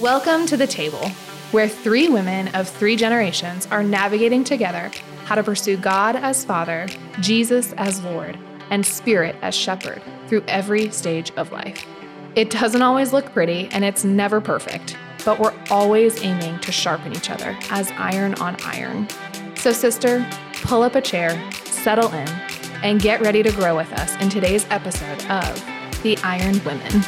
Welcome to the table, where three women of three generations are navigating together how to pursue God as Father, Jesus as Lord, and Spirit as Shepherd through every stage of life. It doesn't always look pretty and it's never perfect, but we're always aiming to sharpen each other as iron on iron. So, sister, pull up a chair, settle in, and get ready to grow with us in today's episode of The Iron Women.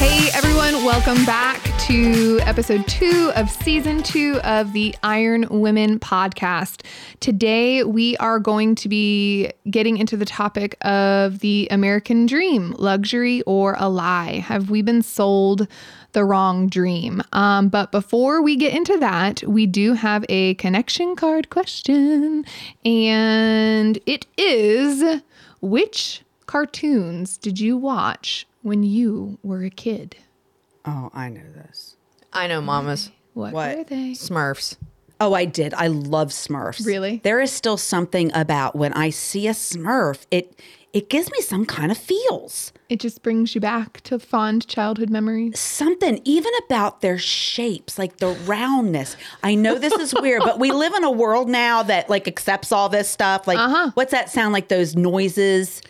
Hey everyone, welcome back to episode two of season two of the Iron Women podcast. Today we are going to be getting into the topic of the American dream luxury or a lie. Have we been sold? the wrong dream. Um, but before we get into that, we do have a connection card question, and it is which cartoons did you watch when you were a kid? Oh, I know this. I know mamas. What, What? were they? Smurfs. Oh, I did. I love Smurfs. Really? There is still something about when I see a Smurf, it it gives me some kind of feels. It just brings you back to fond childhood memories. Something even about their shapes, like the roundness. I know this is weird, but we live in a world now that like accepts all this stuff. Like Uh-huh. what's that sound like those noises?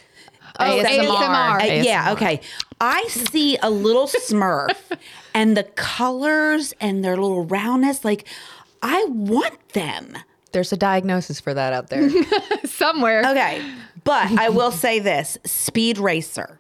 Oh, ASMR. Uh, yeah, okay. I see a little Smurf and the colors and their little roundness. Like, I want them. There's a diagnosis for that out there. Somewhere. Okay. But I will say this Speed Racer.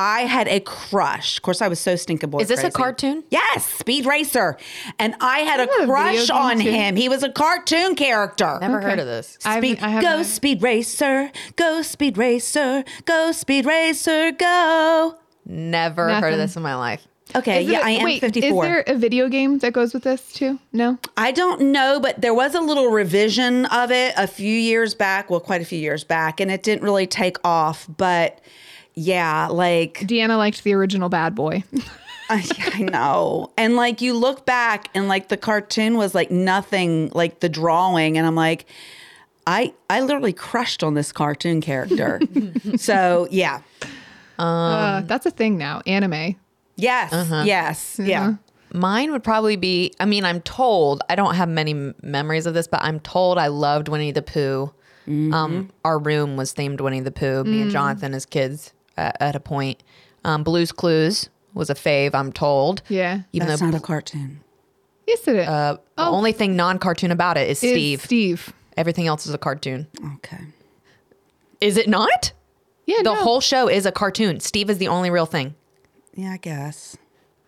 I had a crush. Of course, I was so stinking boy. Is this a cartoon? Yes, Speed Racer. And I had a Isn't a crush on too? him. He was a cartoon character. Never Okay. heard of this. I haven't- Speed, I haven't go either. Speed Racer, go Speed Racer, go Speed Racer, go. Never heard Nothing. of this in my life. Okay, Is yeah, it- I am wait, 54. Is there a video game that goes with this too? No. I don't know, but there was a little revision of it a few years back. Well, quite a few years back, and it didn't really take off. But yeah, like Deanna liked the original Bad Boy. I, I know. And like you look back, and like the cartoon was like nothing like the drawing, and I'm like, I I literally crushed on this cartoon character. so yeah, um, uh, that's a thing now. Anime. yes, uh-huh. yes, yeah. Uh-huh. Mine would probably be, I mean, I'm told, I don't have many m- memories of this, but I'm told I loved Winnie the Pooh. Mm-hmm. Um, our room was themed Winnie the Pooh, me and mm. Jonathan as kids at, at a point. Um, Blue's Clues was a fave, I'm told. Yeah. Even That's though not a cartoon. Yes, it is. uh, the only thing non cartoon about it is Is Steve. Steve. Everything else is a cartoon. Okay. Is it not? Yeah. The no. whole show is a cartoon. Steve is the only real thing. Yeah, I guess.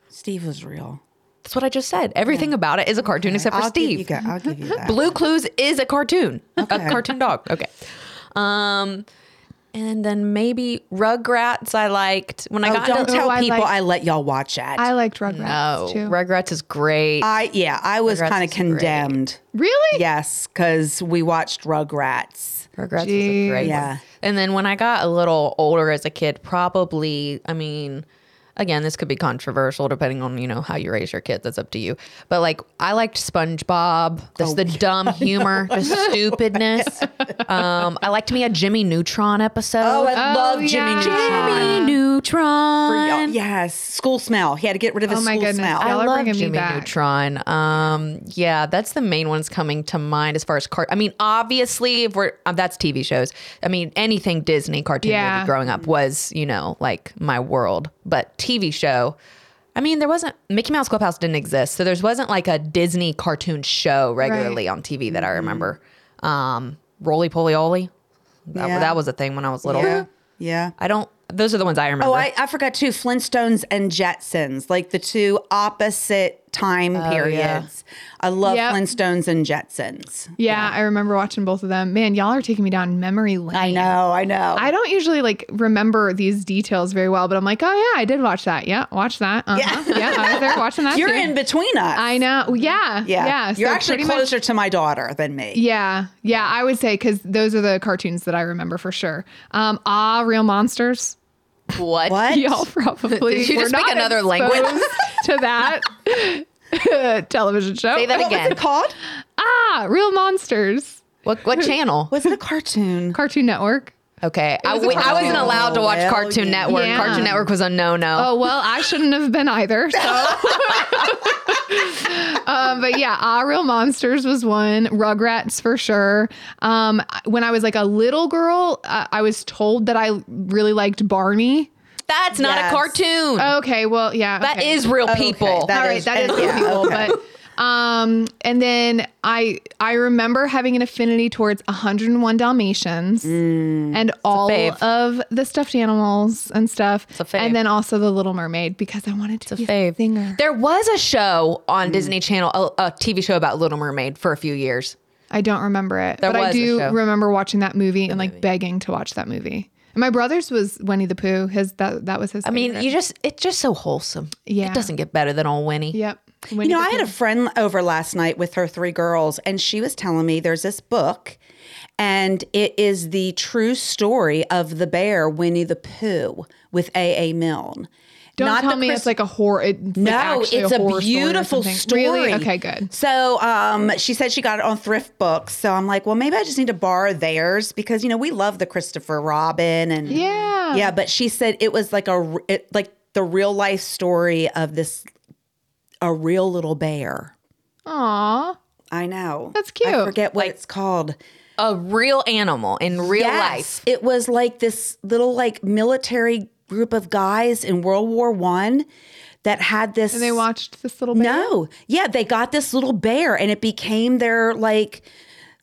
Steve was real. That's what I just said. Everything about it is a cartoon except for I'll Steve. Give you, go- I'll give you that. Blue Clues is a cartoon, Okay. a cartoon dog. Okay. Um, and then maybe Rugrats. I liked when I Oh, got don't into. tell I people like- I let y'all watch that. I liked Rugrats No, too. Rugrats is great. I yeah, I was kind of is great. condemned. really? Yes, because we watched Rugrats. Rugrats is a great Yeah. one. And then when I got a little older as a kid, probably, I mean, again, this could be controversial depending on, you know, how you raise your kids. That's up to you. But like, I liked SpongeBob. That's Oh, the dumb humor, the stupidness. Um, I liked me a Jimmy Neutron episode. Oh, I Oh, love Jimmy. Neutron. Jimmy Neutron. Yes, school smell. He had to get rid of his Oh my school goodness. smell. Y'all I love bringing me Jimmy back. Neutron. Um, yeah, that's the main ones coming to mind as far as cart. I mean, obviously, if we're um, that's TV shows. I mean, anything Disney cartoon Yeah. movie growing up was you know like my world. But TV show, I mean, there wasn't Mickey Mouse Clubhouse didn't exist, so there wasn't like a Disney cartoon show regularly on TV that I remember. Um, Rolie Polie Olie, that, Yeah. that was a thing when I was little. yeah, yeah. I don't. Those are the ones I remember. Oh, I, I forgot too. Flintstones and Jetsons, like the two opposite time periods. I love Yep. Flintstones and Jetsons. Yeah, I remember watching both of them. Man, y'all are taking me down memory lane. I know, I know. I don't usually like remember these details very well, but I'm like, oh yeah, I did watch that. Yeah, watch that. Uh-huh. Yeah, Yeah. I was there watching that. You're too. in between us. I know. Yeah, Yeah, yeah. You're so actually pretty much- closer to my daughter than me. Yeah, yeah, I would say because those are the cartoons that I remember for sure. Um, ah, real monsters. What? What? Y'all probably Did you just speak another language? to that television show. Say that What was again. it called? Ah, real monsters. What what channel? Was it a cartoon? Cartoon Network. Okay, I, was a we- I wasn't allowed to watch Well, Cartoon yeah. Network. Yeah. Cartoon Network was a no no. Oh well, I shouldn't have been either. So, um, but yeah, Ah Real Monsters was one. Rugrats for sure. Um, when I was like a little girl, I, I was told that I really liked Barney. That's not Yes. a cartoon. Okay, well, yeah, That okay. is real Okay, people. that all right. is- That is and- real people, okay. but. Um, and then I I remember having an affinity towards 101 Dalmatians Mm. and all of the stuffed animals and stuff. a fave. And then also the Little Mermaid because I wanted to It's be a fave. singer. There was a show on Mm. Disney Channel, a, a TV show about Little Mermaid for a few years. I don't remember it, There but I a do remember watching that movie and like begging to watch that movie. And my brother's was Winnie the Pooh. His that that was his. I mean, you just it's just so wholesome. Yeah. it doesn't get better than old Winnie. Yep. You know, I had a friend over last night with her three girls, and she was telling me there's this book, and it is the true story of the bear Winnie the Pooh with A. A. Milne. Don't Not tell me Chris- it's like a horror. It's No, actually it's a, story or beautiful something. story. Really? Okay, good. So, um, she said she got it on ThriftBooks. So I'm like, well, maybe I just need to borrow theirs because you know we love the Christopher Robin and Yeah. yeah. But she said it was like a it, like the real life story of this a real little bear. Aw. I know. That's cute. I forget what it's called. A real animal in real Yes. life. It was like this little like military group of guys in World War One that had this And they watched this little bear. No. Yeah, they got this little bear and it became their like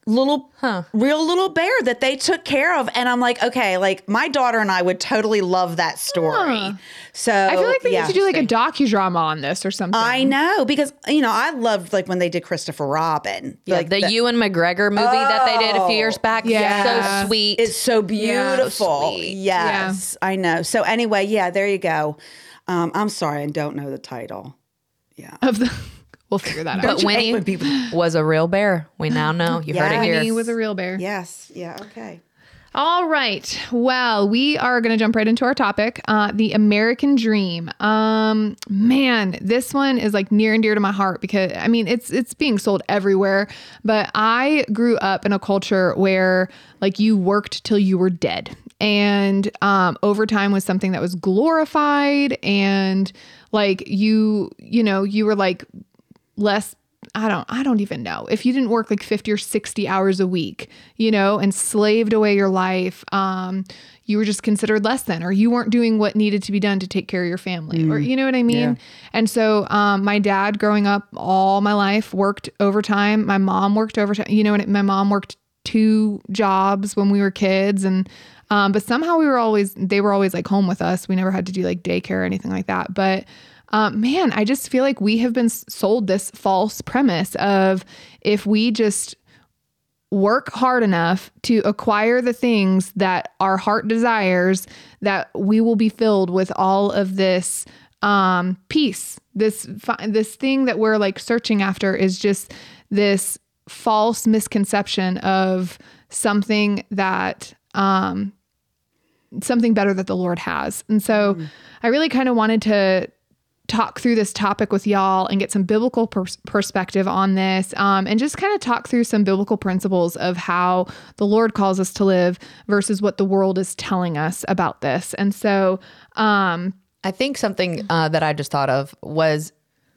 little real little bear that they took care of and I'm like, okay, like my daughter and I would totally love that story. Huh. So I feel like they yeah. need to do like a docudrama on this or something. I know because you know I loved like when they did Christopher Robin. Yeah, like the Ewan McGregor movie that they did a few years back. Yeah. so sweet. It's so beautiful. sweet. Yes, I know. So anyway, yeah, there you go. Um, I'm sorry, I don't know the title. Yeah. Of the, we'll figure that out. But Winnie when people- was a real bear. We now know. You heard it here. Winnie was a real bear. Yes, yeah, okay. All right. Well, we are going to jump right into our topic, uh, the American Dream. Um, man, this one is like near and dear to my heart because I mean it's it's being sold everywhere. But I grew up in a culture where like you worked till you were dead, and um, overtime was something that was glorified, and like you you know you were like less I don't I don't even know. If you didn't work like 50 or 60 hours a week, you know, and slaved away your life, um you were just considered less than or you weren't doing what needed to be done to take care of your family or you know what I mean? And so um my dad growing up all my life worked overtime. My mom worked overtime. You know what my mom worked two jobs when we were kids and um but somehow we were always they were always like home with us. We never had to do like daycare or anything like that. But um, man, I just feel like we have been sold this false premise of if we just work hard enough to acquire the things that our heart desires, that we will be filled with all of this um, peace. This this thing that we're like searching after is just this false misconception of something that um, something better that the Lord has. And so I really kind of wanted to talk through this topic with y'all and get some biblical pers- perspective on this um, and just kind of talk through some biblical principles of how the Lord calls us to live versus what the world is telling us about this. And so, um, I think something uh, that I just thought of was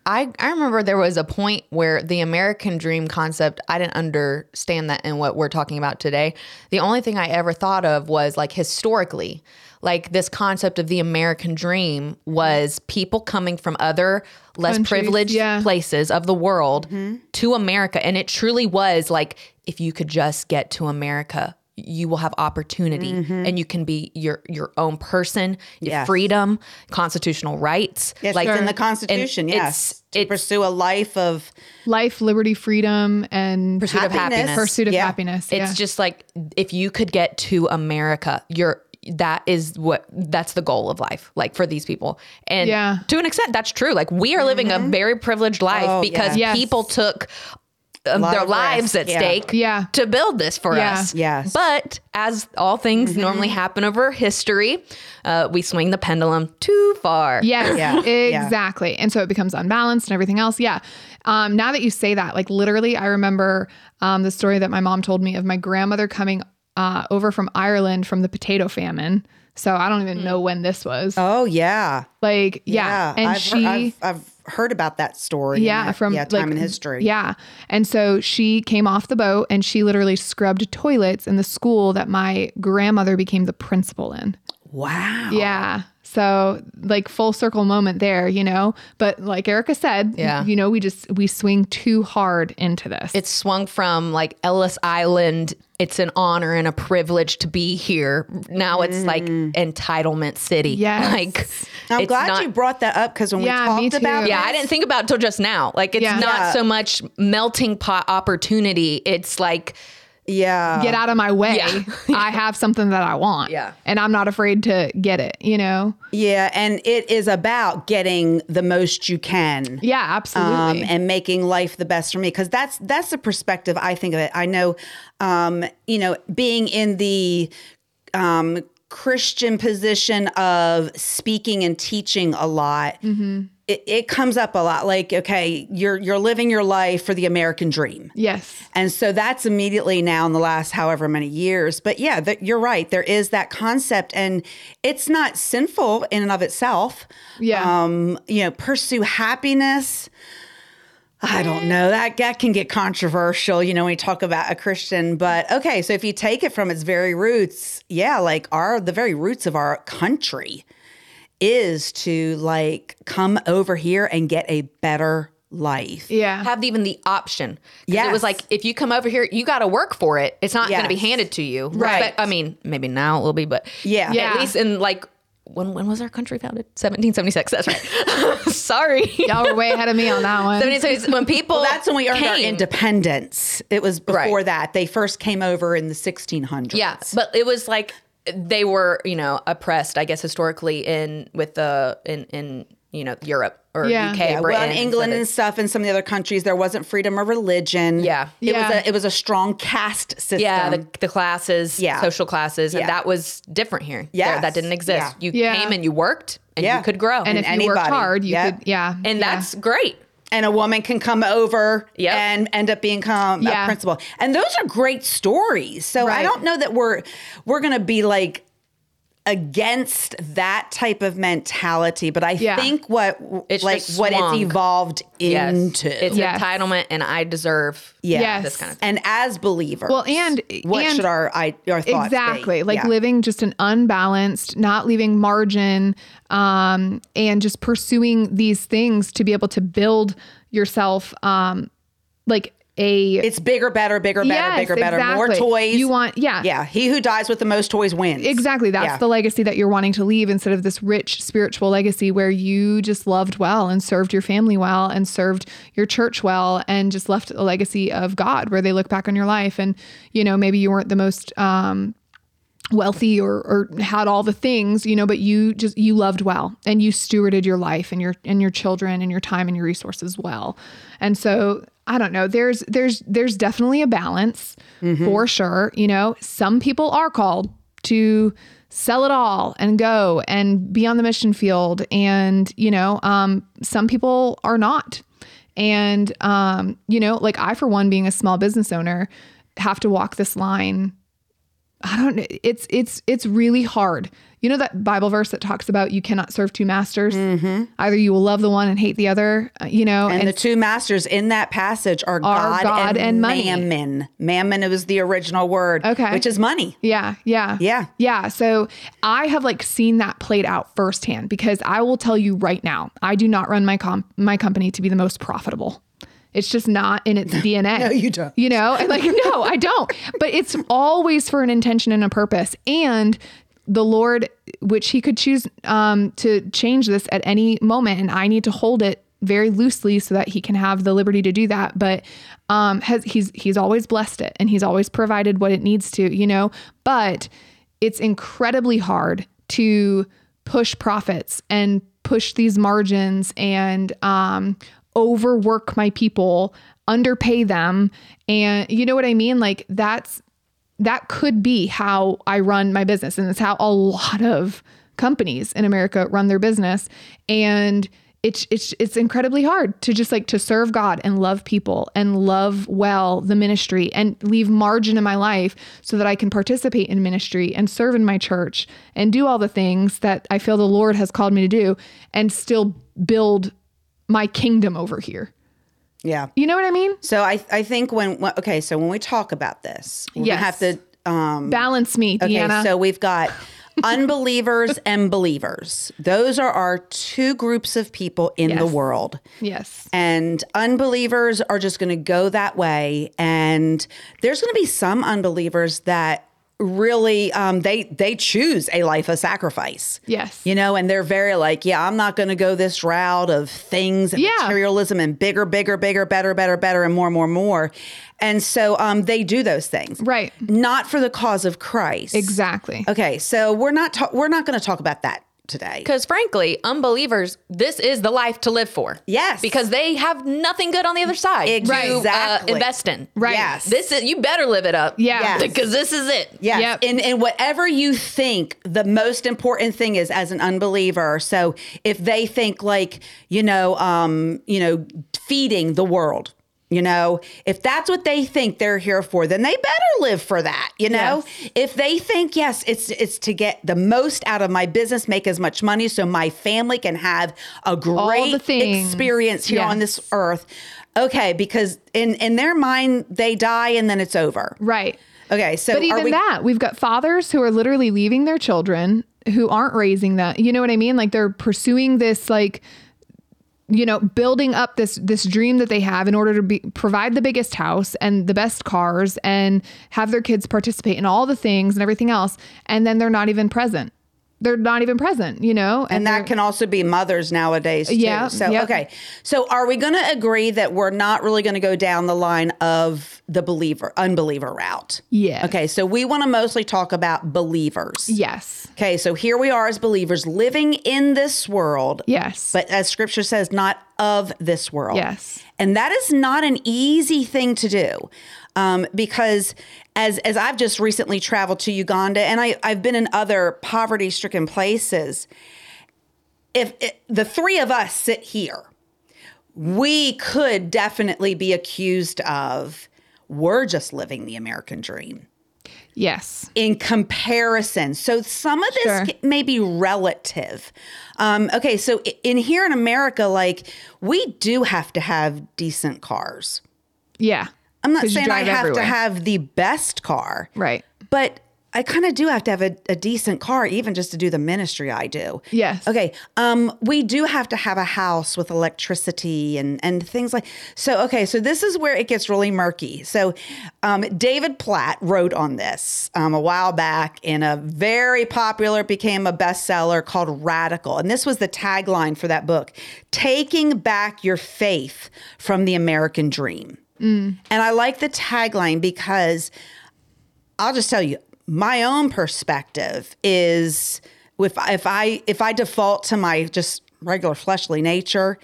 I, I remember there was a point where the American dream concept, I didn't understand that in what we're talking about today. The only thing I ever thought of was like historically, like this concept of the American dream was people coming from other less Countries, privileged yeah. places of the world mm-hmm. to America. And it truly was like, if you could just get to America, you will have opportunity mm-hmm. and you can be your your own person, your Yes. freedom, constitutional rights. Yes, like it's in the Constitution. Yes, it's- to it's- pursue a life of life, liberty, freedom, and Pursuit of Happiness. happiness. pursuit of Yeah. happiness. It's just like if you could get to America, you're that is what that's the goal of life like for these people and Yeah. to an extent that's true like we are living a very privileged life Oh, because yes. people took um, their lives risk, at yeah. stake Yeah. to build this for Yeah. us Yes. but as all things normally happen over history uh, we swing the pendulum too far Yes, Yeah, yeah. exactly. And so it becomes unbalanced and everything else. Yeah. Um, now that you say that, like literally, I remember um, the story that my mom told me of my grandmother coming uh, over from Ireland from the potato famine. So I don't even know when this was. Oh yeah, like yeah, and I've, she heard, I've, I've heard about that story. yeah that- from yeah time like, in history. yeah and so she came off the boat and she literally scrubbed toilets in the school that my grandmother became the principal in Wow. yeah so like full circle moment there you know but like erica said Yeah. you know we just we swing too hard into this It's swung from like Ellis Island. It's an honor and a privilege to be here. Now it's like mm. entitlement city. Yeah. Like I'm glad not- you brought that up because when Yeah, we me talked about too. Yeah, I didn't think about it till just now. Like it's Yeah. not Yeah. so much melting pot opportunity. It's like yeah, get out of my way Yeah. i have something that i want Yeah. and i'm not afraid to get it you know yeah, and it is about getting the most you can. yeah absolutely um, and making life the best for me because that's that's the perspective I think of it. I know, um, you know, being in the um, Christian position of speaking and teaching a lot. It, it comes up a lot. Like, okay, you're you're living your life for the American dream. yes And so that's immediately now in the last however many years. But yeah, you're right. There is that concept, and it's not sinful in and of itself. Yeah. Um, you know, pursue happiness. I don't know. That that can get controversial, you know, when you talk about a Christian. But okay, so if you take it from its very roots, yeah, like our the very roots of our country is to like come over here and get a better life. yeah have even the option. Yeah. It was like if you come over here, you got to work for it. It's not going to be handed to you. Right. But, I mean, maybe now it will be, but Yeah. Yeah. At least in like when when was our country founded? 1776. That's right. Sorry. y'all were way ahead of me on that one 1776, when people Well, that's when we earned our independence. It was before Right. that. They first came over in the 1600s. Yeah, but it was like they were, you know, oppressed. I guess historically in with the in in you know Europe or Yeah. UK, Yeah, Britain, well, in England and stuff, and some of the other countries, there wasn't freedom of religion. Yeah. it Yeah. was a it was a strong caste system. yeah, the, the classes, Yeah. social classes, and Yeah. that was different here. Yeah, that didn't exist. Yeah. You Yeah. came and you worked, and Yeah. you could grow, and and, if you worked hard you Yep. could yeah yeah. that's great. And a woman can come over Yep. and end up being um, Yeah. a principal. And those are great stories. So I don't know that we're we're going to be like against that type of mentality, but I Yeah. think what It's like what it's swung. evolved Yes. into. It's Yes. entitlement, and I deserve Yes. Yes. this kind of. and as believers, Well, and- what and- should our I, our thoughts be? exactly like Yeah. living just an unbalanced not leaving margin um and just pursuing these things to be able to build yourself um like a It's bigger, better, bigger, better, Yes, bigger, better, more toys. You want- yeah. yeah. He who dies with the most toys wins. Exactly. That's Yeah. the legacy that you're wanting to leave instead of this rich spiritual legacy where you just loved well and served your family well and served your church well and just left a legacy of God where they look back on your life and, you know, maybe you weren't the most um, wealthy or, or had all the things, you know, but you just you loved well and you stewarded your life and your and your children and your time and your resources well. And so I don't know. There's there's there's definitely a balance for sure. You know, some people are called to sell it all and go and be on the mission field. And, you know, um, some people are not. And um, you know, like I for one being a small business owner, have to walk this line I don't know. It's it's it's really hard. You know that Bible verse that talks about you cannot serve two masters. Either you will love the one and hate the other. uh, You know, And, and, the two masters in that passage are, God, God and, and money. mammon. Mammon was the original word, Okay. which is money. yeah, yeah, Yeah. yeah. So I have like seen that played out firsthand because I will tell you right now, I do not run my com- my company to be the most profitable. It's just not in its DNA. No, you don't. You know, and like, no, I don't. But it's always for an intention and a purpose. And the Lord, which He could choose um, to change this at any moment, and I need to hold it very loosely so that He can have the liberty to do that. But um, has He's He's always blessed it, and He's always provided what it needs to. You know, but it's incredibly hard to push profits and push these margins and um, overwork my people, underpay them. And you know what I mean? Like that's that could be how I run my business. And it's how a lot of companies in America run their business. And it's it's it's incredibly hard to just like to serve God and love people and love well the ministry and leave margin in my life so that I can participate in ministry and serve in my church and do all the things that I feel the Lord has called me to do and still build my kingdom over here. Yeah. You know what I mean? So I I think when okay, so when we talk about this, we're Yes. have to um Balance me, okay, Deanna. so we've got unbelievers and believers. Those are our two groups of people in the world. yes. And unbelievers are just going to go that way. And there's going to be some unbelievers that really um, they they choose a life of sacrifice. Yes. You know, and they're very like, yeah, I'm not going to go this route of things and Yeah. materialism and bigger, bigger, bigger, better, better, better, and more, more, more. And so um, they do those things, Right. Not for the cause of Christ, Exactly. Okay, so we're not ta- we're not going to talk about that today. Because frankly, unbelievers, this is the life to live for. Yes. Because they have nothing good on the other side Exactly. to uh, invest in. Right. Yes. This is you better live it up. Yeah. Yes. Because this is it. Yes. Yep. And and whatever you think the most important thing is as an unbeliever. So if they think like, you know, um, you know, feeding the world, you know, if that's what they think they're here for, then they better live for that, you know? If they think yes, it's it's to get the most out of my business, make as much money so my family can have a great experience here on this earth. Okay, because in in their mind they die and then it's over. Right. Okay, so But even we, that, we've got fathers who are literally leaving their children who aren't raising that. You know what I mean? Like they're pursuing this like you know, building up this this dream that they have in order to be provide the biggest house and the best cars and have their kids participate in all the things and everything else and then they're not even present. They're not even present, you know? and they're- that can also be mothers nowadays too. Yeah, So yep. okay. So are we going to agree that we're not really going to go down the line of the believer unbeliever route? Yes. Okay. So we want to mostly talk about believers. Yes. Okay. So here we are as believers living in this world. Yes. But as scripture says, not of this world. Yes. And that is not an easy thing to do. Um, because as as I've just recently traveled to Uganda and I, I've been in other poverty stricken places, if it, the three of us sit here, we could definitely be accused of we're just living the American dream yes. in comparison. So some of this Sure. may be relative. Um, okay, so in here in America, like we do have to have decent cars. Yeah. I'm not saying I have everywhere. to have the best car, Right. but I kind of do have to have a, a decent car, even just to do the ministry I do. Yes. Okay. Um, we do have to have a house with electricity and and things like so. Okay, so this is where it gets really murky. So, um, David Platt wrote on this um, a while back in a very popular, became a bestseller called Radical, and this was the tagline for that book: "Taking back your faith from the American dream." And I like the tagline because I'll just tell you, my own perspective is if if I if I default to my just regular fleshly nature,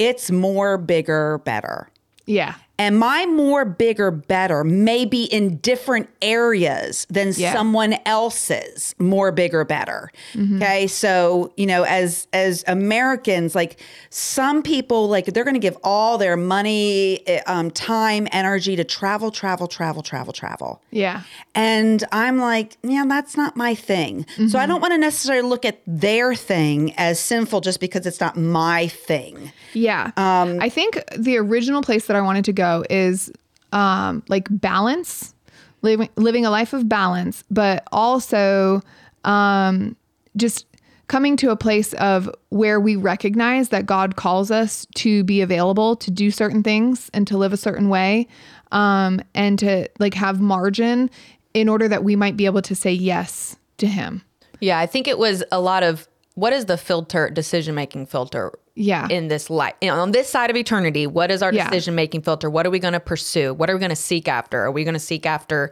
it's more bigger, better. Yeah. And I more bigger, better maybe in different areas than Yeah. someone else's more bigger, better. Okay. So, you know, as as Americans, like some people like they're gonna give all their money, eh, um, time, energy to travel, travel, travel, travel, travel. Yeah. And I'm like, yeah, that's not my thing. So I don't want to necessarily look at their thing as sinful just because it's not my thing. Yeah. Um, I think the original place that I wanted to go is um, like balance, living living a life of balance, but also um, just coming to a place of where we recognize that God calls us to be available to do certain things and to live a certain way, um, and to like have margin in order that we might be able to say yes to Him. Yeah, I think it was a lot of what is the filter, decision making filter? Yeah. In this life, know, on this side of eternity, what is our Yeah. decision making filter? What are we going to pursue? What are we going to seek after? Are we going to seek after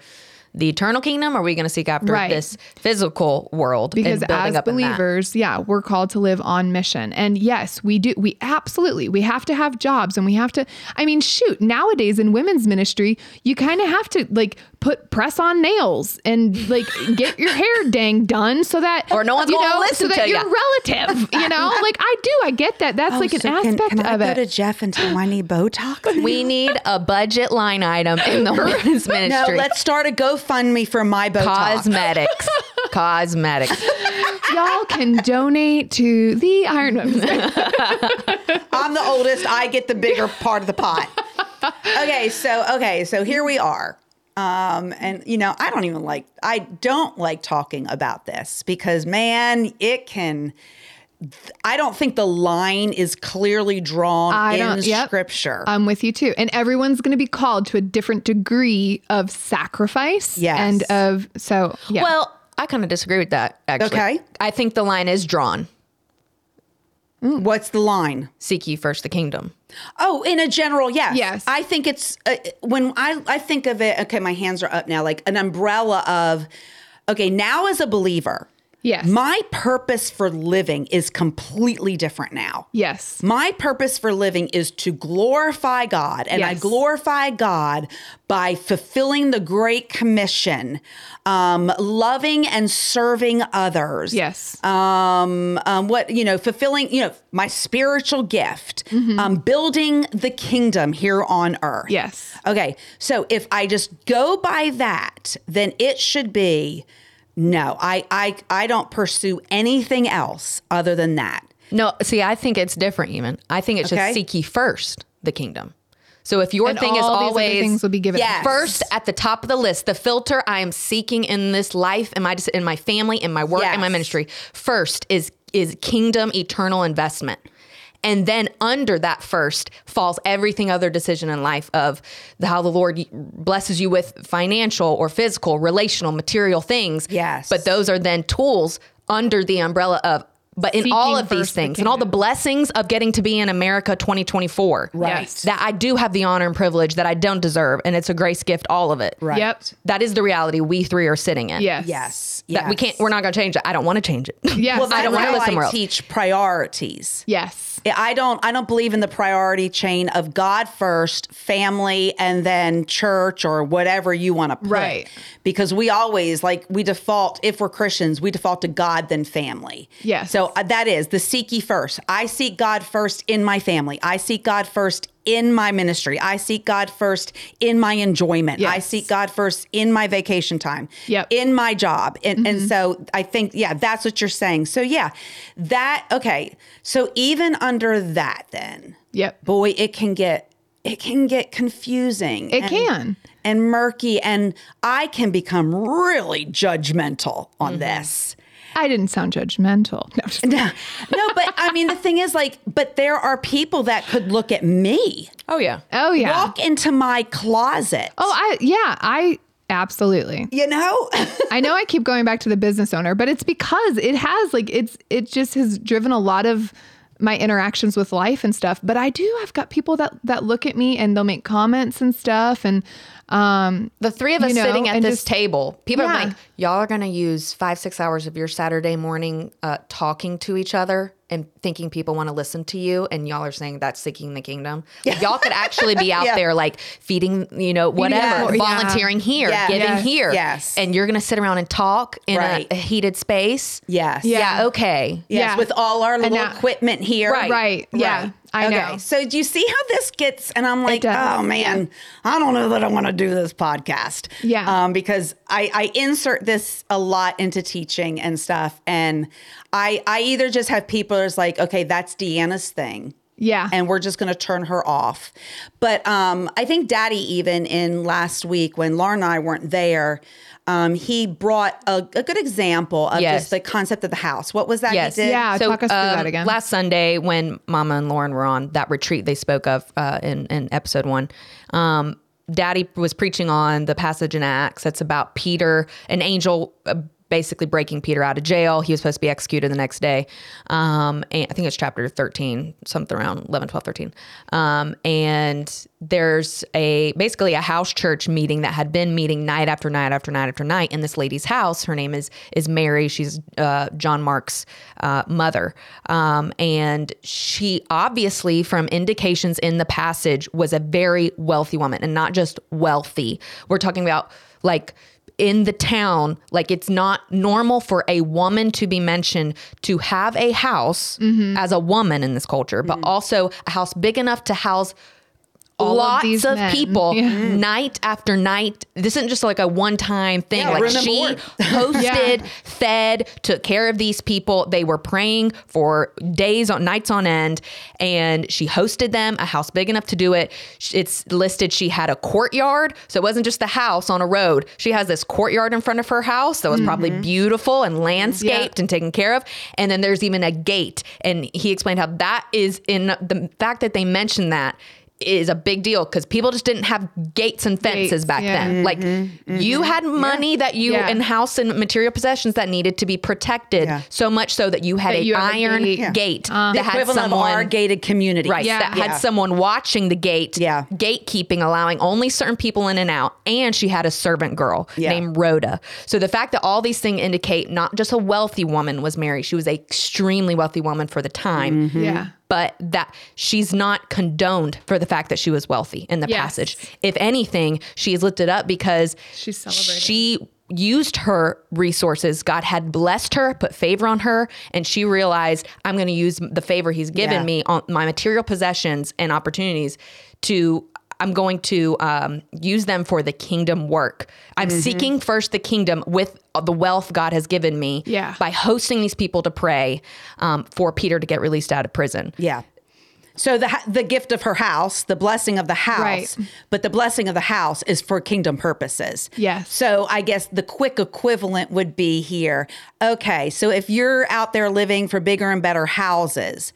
the eternal kingdom? Or are we going to seek after Right. this physical world? and because building as up in that? believers yeah we're called to live on mission and yes we do we absolutely we have to have jobs and we have to i mean shoot nowadays in women's ministry you kind of have to like put press on nails and like get your hair dang done so that Or no one's you gonna know listen so that to you're ya. relative. You know, like I do, I get that. That's oh, like an Oh, So can- aspect can, I of go it. to Jeff and tell him I need Botox? We need a budget line item in the women's no, ministry. let's start a GoFundMe for my Botox. Cosmetics. Cosmetics. Y'all can donate to the Iron Women. I'm the oldest. I get the bigger part of the pot. Okay, so okay, so here we are. Um, and you know, I don't even like I don't like talking about this because man, it can I don't think the line is clearly drawn I in don't- yep. scripture. I'm with you too. And everyone's going to be called to a different degree of sacrifice. Yes. And of, so, yeah. Well, I kind of disagree with that, actually. Okay. I think the line is drawn. What's the line? Seek ye first the kingdom. Oh, in a general, yes. Yes. I think it's uh, when I I think of it. Okay, my hands are up now, like an umbrella of. Okay, now as a believer, Yes. my purpose for living is completely different now. yes. My purpose for living is to glorify God, and I glorify God by fulfilling the Great Commission, um, loving and serving others Yes. um, um, what you know, fulfilling you know my spiritual gift, Mm-hmm. um, building the kingdom here on earth. Yes. Okay, so if I just go by that, then it should be no. I I I don't pursue anything else other than that. No, see, I think it's different even. I think it's Okay. just seek ye first the kingdom. So if your And thing is all these always things will be given. Yes. first at the top of the list, the filter I am seeking in this life, in my in my family, in my work, in my ministry, first is is kingdom eternal investment. And then under that first falls everything other decision in life of the, how the Lord blesses you with financial or physical, relational, material things. Yes. But those are then tools under the umbrella of but in all of these things and all the blessings of getting to be in America 2024. Right. Yes. That I do have the honor and privilege that I don't deserve. And it's a grace gift, all of it. Right. Yep. That is the reality we three are sitting in. Yes. Yes. That we can't, we're not going to change it. I don't want to change it. Yes. Well, I don't want to live somewhere I else. teach priorities. Yes. I don't I don't believe in the priority chain of God first, family, and then church or whatever you want to put. Right. Because we always like we default if we're Christians, we default to God then family. Yes. So uh, that is the seek ye first. I seek God first in my family. I seek God first in my ministry. I seek God first in my enjoyment. I seek God first in my vacation time. Yep. In my job. And and Mm-hmm. so I think yeah, that's what you're saying. So yeah, that okay. So even under that then Yep. boy, it can get it can get confusing. It and- can. and murky, and I can become really judgmental on Mm-hmm. this. I didn't sound judgmental. No, No, no, but I mean, the thing is, like, but there are people that could look at me, Oh, yeah. oh, yeah. walk into my closet. Oh, I, yeah. I absolutely. you know, I know I keep going back to the business owner, but it's because it has like it's it just has driven a lot of my interactions with life and stuff. But I do I've got people that that look at me and they'll make comments and stuff and um The three of us You know, sitting at this just- table, people Yeah. are like, y'all are going to use five, six hours of your Saturday morning uh, talking to each other and thinking people want to listen to you. And y'all are saying that's seeking the kingdom. Like, y'all could actually be out Yeah. there like feeding, you know, whatever, Yeah. volunteering here, giving here. Yes. And you're going to sit around and talk in Right. a, a heated space. yes, Yeah. Yeah. Okay. yes, Yeah. with all our little now- equipment here, Right. right. Yeah. I know. Okay, so do you see how this gets? And I'm like, oh man, I don't know that I want to do this podcast. Yeah. um, because I, I insert this a lot into teaching and stuff, and I I either just have people that's like, okay, that's Deanna's thing. Yeah. and we're just going to turn her off. But um, I think Daddy, even in last week when Laura and I weren't there, um, he brought a, a good example of Yes. just the concept of the house. What was that Yes. he did? Yeah. talk us through that um, again. Last Sunday, when Mama and Lauren were on that retreat they spoke of uh, in, in episode one, um, Daddy was preaching on the passage in Acts that's about Peter, an angel. Uh, Basically breaking Peter out of jail. He was supposed to be executed the next day. Um, and I think it's chapter 13, something around 11, 12, 13. Um, and there's a basically a house church meeting that had been meeting night after night after night after night in this lady's house. Her name is is Mary. She's uh, John Mark's uh, mother, um, and she obviously, from indications in the passage, was a very wealthy woman, and not just wealthy. We're talking about like in the town, like it's not normal for a woman to be mentioned to have a house Mm-hmm. as a woman in this culture, but also a house big enough to house All of lots these of, people Yeah. night after night. This isn't just like a one time thing. Yeah, like she hosted, Yeah. fed, took care of these people. They were praying for days on nights on end, and she hosted them. A house big enough to do it. It's listed. She had a courtyard, so it wasn't just the house on a road. She has this courtyard in front of her house that was probably beautiful and landscaped and taken care of. And then there's even a gate. And he explained how that is in the fact that they mentioned that is a big deal because people just didn't have gates and fences Gates, back yeah. then. Like you had money that you Yeah. and house and material possessions that needed to be protected Yeah. so much so that you had That a you iron gate. gate, Yeah. the that had someone our gated community. Right. Yeah. That Yeah. had someone watching the gate, Yeah. gatekeeping, allowing only certain people in and out. And she had a servant girl Yeah. named Rhoda. So the fact that all these things indicate not just a wealthy woman was married, she was a extremely wealthy woman for the time. Mm-hmm. Yeah. But that she's not condoned for the fact that she was wealthy in the Yes. passage. If anything, she is lifted up because She's celebrated. she used her resources. God had blessed her, put favor on her, and she realized I'm going to use the favor He's given Yeah. me on my material possessions and opportunities to. I'm going to um, use them for the kingdom work. I'm Mm-hmm. seeking first the kingdom with the wealth God has given me Yeah. by hosting these people to pray um, for Peter to get released out of prison. Yeah. So the the gift of her house, the blessing of the house, Right. but the blessing of the house is for kingdom purposes. Yes. So I guess the quick equivalent would be here. Okay, so if you're out there living for bigger and better houses,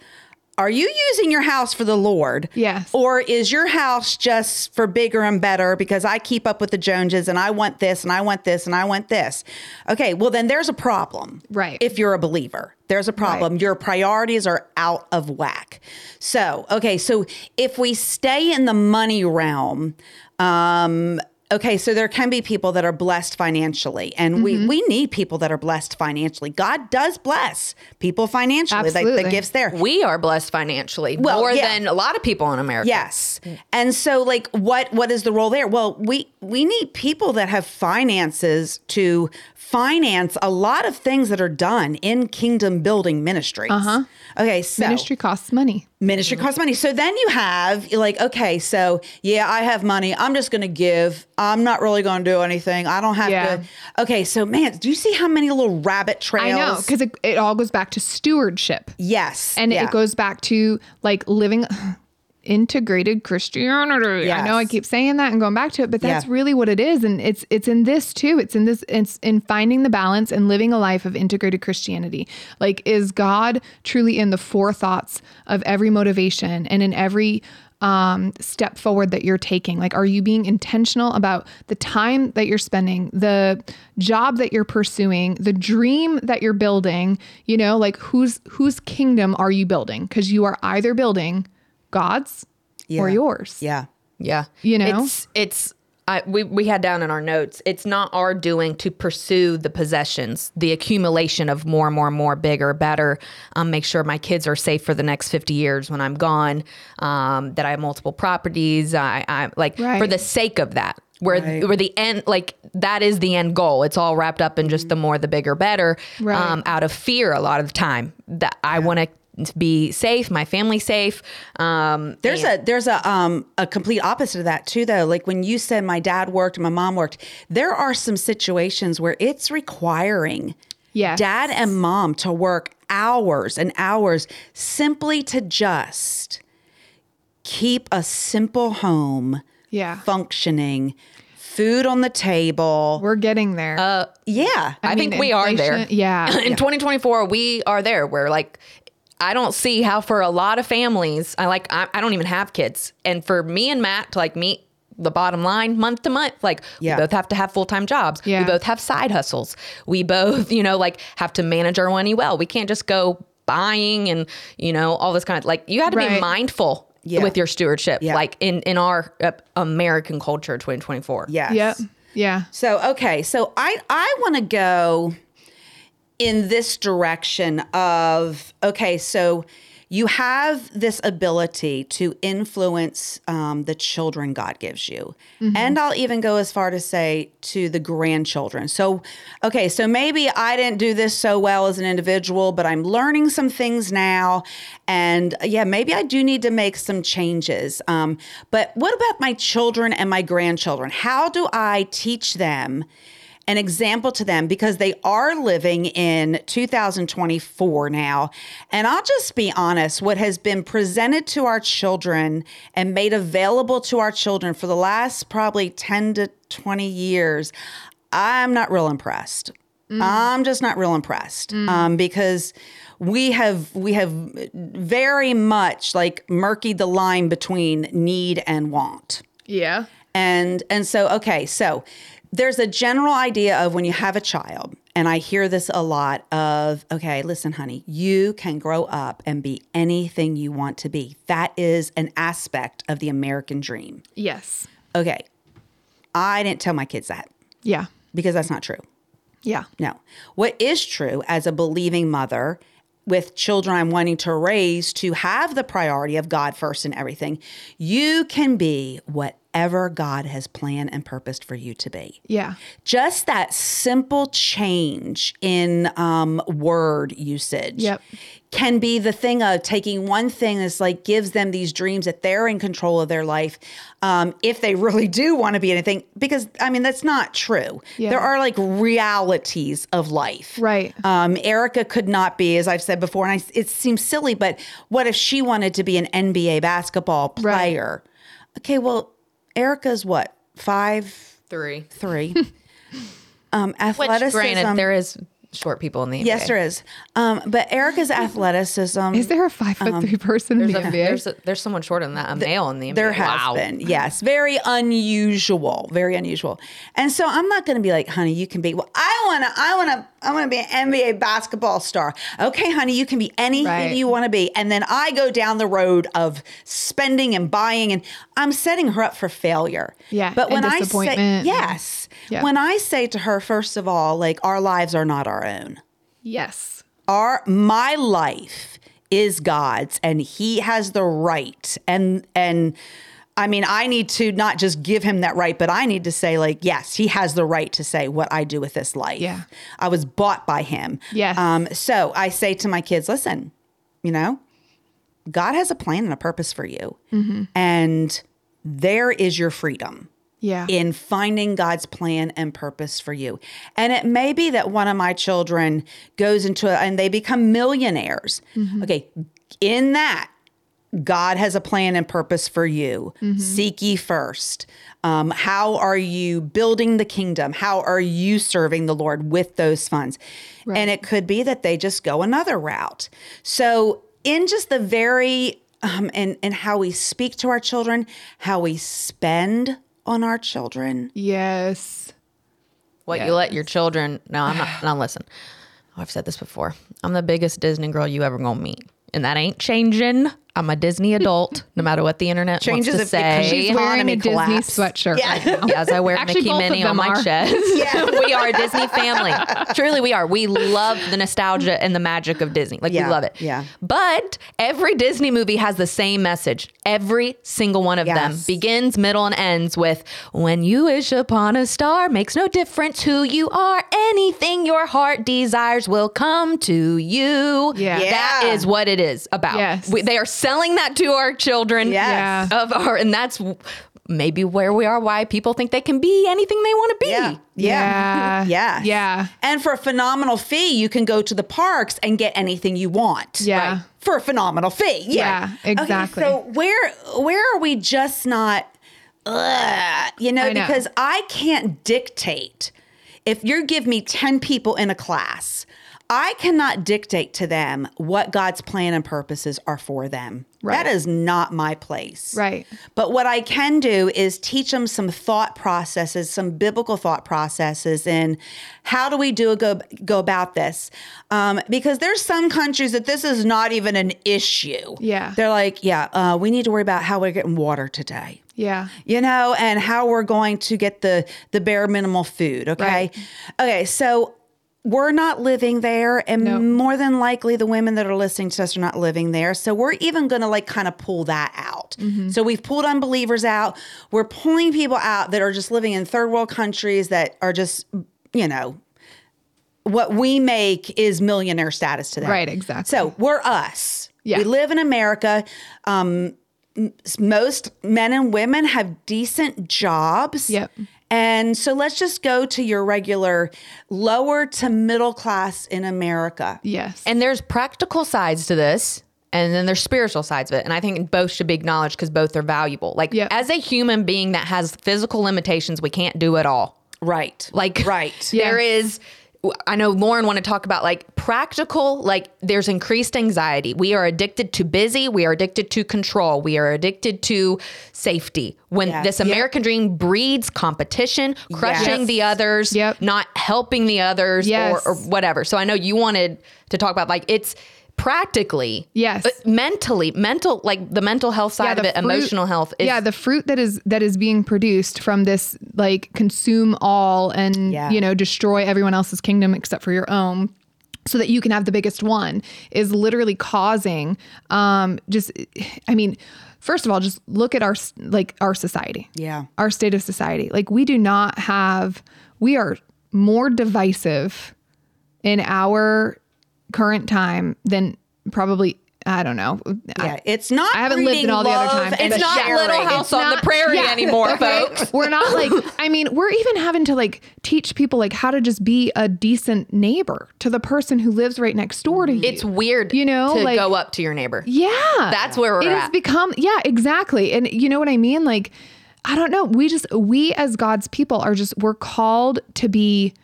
are you using your house for the Lord? Yes. Or is your house just for bigger and better because I keep up with the Joneses and I want this and I want this and I want this? Okay, well then there's a problem. Right. If you're a believer, there's a problem. Right. Your priorities are out of whack. So, okay, so if we stay in the money realm, um, okay, so there can be people that are blessed financially, and Mm-hmm. we we need people that are blessed financially. God does bless people financially. Like the Absolutely. gifts there. We are blessed financially Well, more yeah. than a lot of people in America. Yes. And so like what what is the role there? Well, we we need people that have finances to finance a lot of things that are done in kingdom building ministries. Uh-huh. Okay, so Ministry costs money. ministry costs money. So then you have like, okay, so yeah, I have money. I'm just going to give. I'm not really going to do anything. I don't have Yeah. to. Okay, so man, do you see how many little rabbit trails? I know because it, it all goes back to stewardship. yes, and yeah. it goes back to like living integrated christianity. I know i keep saying that and going back to it but that's Yeah. really what it is. And it's it's in this too. It's in this it's in finding the balance and living a life of integrated christianity. Like is god truly in the forethoughts of every motivation and in every um, step forward that you're taking? Like are you being intentional about the time that you're spending the job that you're pursuing the dream that you're building? You know like whose whose kingdom are you building? Because you are either building god's or yours yeah. Yeah. You know? it's it's I, we we had down in our notes. It's not our doing to pursue the possessions, the accumulation of more and more and more, bigger, better. Um, make sure my kids are safe for the next fifty years when I'm gone. Um, that I have multiple properties. I, I like Right. for the sake of that. Where Right. where the end like that is the end goal. It's all wrapped up in just the more, the bigger, better. Right. Um, out of fear, a lot of the time that I want to be safe, my family safe. Um, There's a there's a um a complete opposite of that too though. Like when you said my dad worked, my mom worked, there are some situations where it's requiring Yes. dad and mom to work hours and hours simply to just keep a simple home yeah functioning, food on the table. we're getting there Uh, yeah. I, mean, think we are there. yeah. In 2024, we are there. Where like, I don't see how for a lot of families, I like, I, I don't even have kids, and for me and Matt to like meet the bottom line month to month, like Yeah. we both have to have full time jobs. Yeah. We both have side hustles. We both, you know, like have to manage our money well. We can't just go buying and you know all this kind of like you got to be mindful. Yeah. With your stewardship, Yeah. like in in our uh, American culture, 2024. Yes. yep yeah So okay, so I I want to go in this direction of okay, so you have this ability to influence um, the children God gives you. And I'll even go as far to say to the grandchildren. So, okay, so maybe I didn't do this so well as an individual, but I'm learning some things now. And yeah, maybe I do need to make some changes. Um, but what about my children and my grandchildren? How do I teach them? An example to them because they are living in 2024 now. And I'll just be honest, what has been presented to our children and made available to our children for the last probably 10 to 20 years, I'm not real impressed. I'm just not real impressed um, because we have we have very much like murkied the line between need and want Yeah. and and so okay so there's a general idea of when you have a child and i hear this a lot of okay listen honey you can grow up and be anything you want to be that is an aspect of the american dream Yes. okay i didn't tell my kids that Yeah. because that's not true Yeah. no. What is true as a believing mother with children I'm wanting to raise to have the priority of God first and everything, you can be whatever God has planned and purposed for you to be. Yeah. Just that simple change in um, word usage Yep. can be the thing of taking one thing that's like gives them these dreams that they're in control of their life um, if they really do want to be anything because i mean that's not true Yeah. there are like realities of life Right. um, erica could not be as i've said before and I, it seems silly but what if she wanted to be an nba basketball Right. player okay well erica's what five three three. Three. three um Which, athleticism granted, there is short people in the NBA. yes there is um, but erica's athleticism Is there a five foot three person in the There's, a, NBA? there's, a, there's someone shorter than that, a male in the NBA. There has wow. been, yes, very unusual, very unusual. And so I'm not going to be like, honey, you can be. Well, I want to, I want to, I want to be an NBA basketball star. Okay, honey, you can be anything Right. you want to be. And then I go down the road of spending and buying, and I'm setting her up for failure. Yeah, but when and I say yes, Yeah. when I say to her, first of all, like our lives are not our own yes. our my life is God's and he has the right and and I mean I need to not just give him that right but I need to say like yes he has the right to say what I do with this life. Yeah. I was bought by him. Yes. Um so I say to my kids listen, you know, God has a plan and a purpose for you. Mm-hmm. And there is your freedom Yeah. in finding God's plan and purpose for you. And it may be that one of my children goes into it and they become millionaires. Okay, in that, God has a plan and purpose for you. Seek ye first. Um, how are you building the kingdom? How are you serving the Lord with those funds? And it could be that they just go another route. So, in just the very um, and and how we speak to our children, how we spend on our children. yes. What you let your children. No, I'm not. Now listen. Oh, I've said this before. I'm the biggest Disney girl you ever gonna meet, and that ain't changing. I'm a Disney adult, no matter what the internet Changes wants to say. She's wearing economy a Disney sweatshirt Yeah. right now. As I wear Actually, Mickey both of Minnie on my are. chest. we are a Disney family. Truly, we are. We love the nostalgia and the magic of Disney. Like, Yeah, we love it. yeah. But every Disney movie has the same message. Every single one of them begins, middle, and ends with When you wish upon a star, makes no difference who you are. Anything your heart desires will come to you. Yeah. Yeah. That is what it is about. Yes. We, they are selling that to our children Yes. Yeah. of our, and that's maybe where we are. Why people think they can be anything they want to be. Yeah. Yeah. Yeah. Yeah. And for a phenomenal fee, you can go to the parks and get anything you want. Yeah. Right. For a phenomenal fee. Yeah, exactly. Okay, so where where are we just not ugh, you know, I know. because I can't dictate if you give me 10 people in a class, I cannot dictate to them what God's plan and purposes are for them. Right. That is not my place. Right. But what I can do is teach them some thought processes, some biblical thought processes, and how do we do a go go about this? Um, because there's some countries that this is not even an issue. Yeah. they're like, yeah, uh, we need to worry about how we're getting water today. Yeah. You know, and how we're going to get the the bare minimal food. Okay, Right. okay. So we're not living there and No. more than likely the women that are listening to us are not living there so we're even going to like kind of pull that out so we've pulled unbelievers out we're pulling people out that are just living in third world countries that are just you know what we make is millionaire status to them Right, exactly. so we're us Yeah. we live in america um, m- most men and women have decent jobs Yep. And so let's just go to your regular lower to middle class in America. Yes. And there's practical sides to this, and then there's spiritual sides of it. And I think both should be acknowledged because both are valuable. Like Yep. as a human being that has physical limitations, we can't do it all. Right. Like right. there is I know Lauren want to talk about like practical, like there's increased anxiety. We are addicted to busy. We are addicted to control. We are addicted to safety. When Yes. this American dream breeds competition, crushing Yes. the others, Yep. not helping the others Yes. or, or whatever. So I know you wanted to talk about like it's practically, Yes. but mentally, mental, like the mental health side of it, fruit- emotional health. Is, yeah, the fruit that is that is being produced from this like consume all and Yeah. you know destroy everyone else's kingdom except for your own so that you can have the biggest one is literally causing um just I mean first of all just look at our like our society. Yeah. Our state of society. Like we do not have we are more divisive in our current time than probably I don't know. Yeah. It's not. I haven't lived in all the other times. it's not sharing. Little House on the Prairie yeah, anymore, okay? folks. We're not like I mean, we're even having to like teach people like how to just be a decent neighbor to the person who lives right next door to you. It's weird, You know, to like- go up to your neighbor. yeah. That's where we're It has become yeah, exactly. And you know what I mean? Like I don't know. We just we as God's people are just we're called to be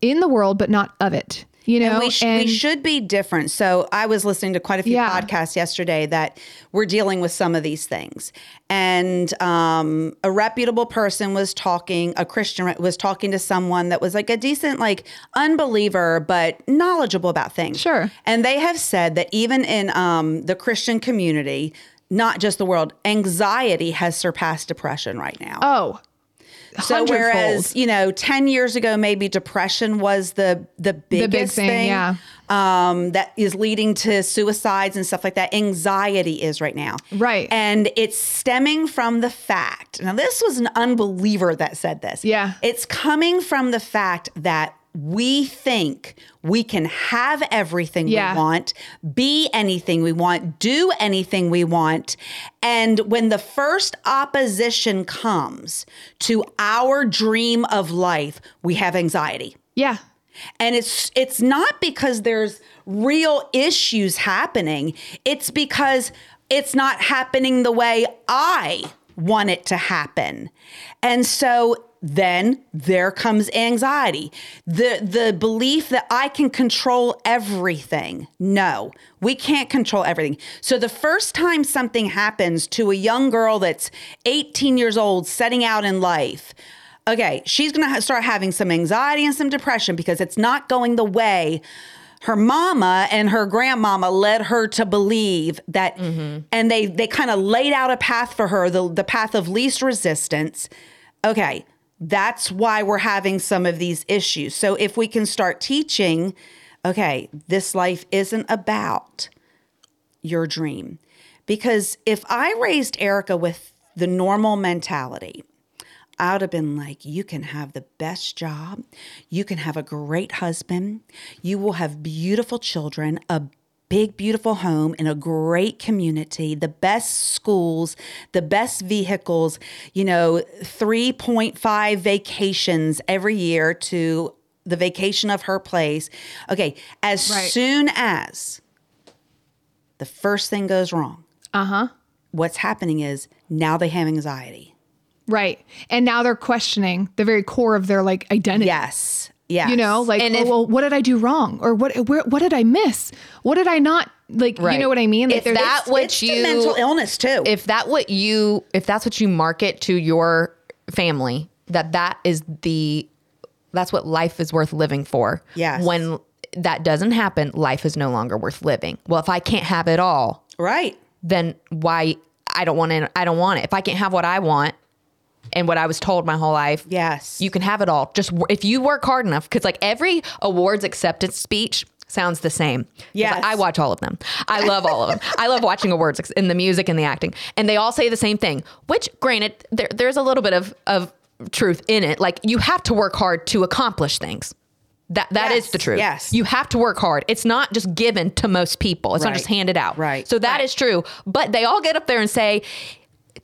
in the world but not of it. You know, And we, sh- we should be different. So I was listening to quite a few Yeah. podcasts yesterday that were dealing with some of these things. And um, a reputable person was talking, a Christian was talking to someone that was like a decent, like unbeliever, but knowledgeable about things. Sure. And they have said that even in um, the Christian community, not just the world, anxiety has surpassed depression right now. oh, So hundredfold. whereas you know, ten years ago, maybe depression was the the biggest thing, thing, yeah. um, that is leading to suicides and stuff like that. Anxiety is right now, Right. And it's stemming from the fact. Now, this was an unbeliever that said this. Yeah. it's coming from the fact that we think we can have everything Yeah. we want, be anything we want, do anything we want. And when the first opposition comes to our dream of life, we have anxiety. yeah. And it's it's not because there's real issues happening. It's because it's not happening the way I want it to happen. And so then there comes anxiety. The the belief that I can control everything. No, we can't control everything. So the first time something happens to a young girl that's 18 years old setting out in life, okay, she's going to ha- start having some anxiety and some depression because it's not going the way her mama and her grandmama led her to believe that mm-hmm. and they they kind of laid out a path for her, the the path of least resistance. Okay, that's why we're having some of these issues. So if we can start teaching, okay, this life isn't about your dream. Because if I raised Erica with the normal mentality, I would have been like, you can have the best job. You can have a great husband. You will have beautiful children, a big, beautiful home in a great community, the best schools, the best vehicles, you know, 3.5 vacations every year to the vacation of her place. Okay. As Right. soon as the first thing goes wrong, Uh huh. what's happening is now they have anxiety. Right. And now they're questioning the very core of their like identity. Yes. Yes. You know, like, And oh, if- well, what did I do wrong? Or what, where, what did I miss? What did I not like? You know what I mean? Like, If there's- that It's- what it's to you- mental illness too. if that what you if that's what you market to your family that that is the that's what life is worth living for Yes. when that doesn't happen life is no longer worth living well if i can't have it all right. then why i don't want it i don't want it if i can't have what i want and what I was told my whole life. Yes. You can have it all. Just w- if you work hard enough, because like every awards acceptance speech sounds the same. Yes. I watch all of them. I love all of them. I love watching awards in the music and the acting, and they all say the same thing. Which, granted, there, there's a little bit of of truth in it. Like you have to work hard to accomplish things. That that is Yes, the truth. yes. You have to work hard. It's not just given to most people. It's not just handed out. Right. So that is true. But they all get up there and say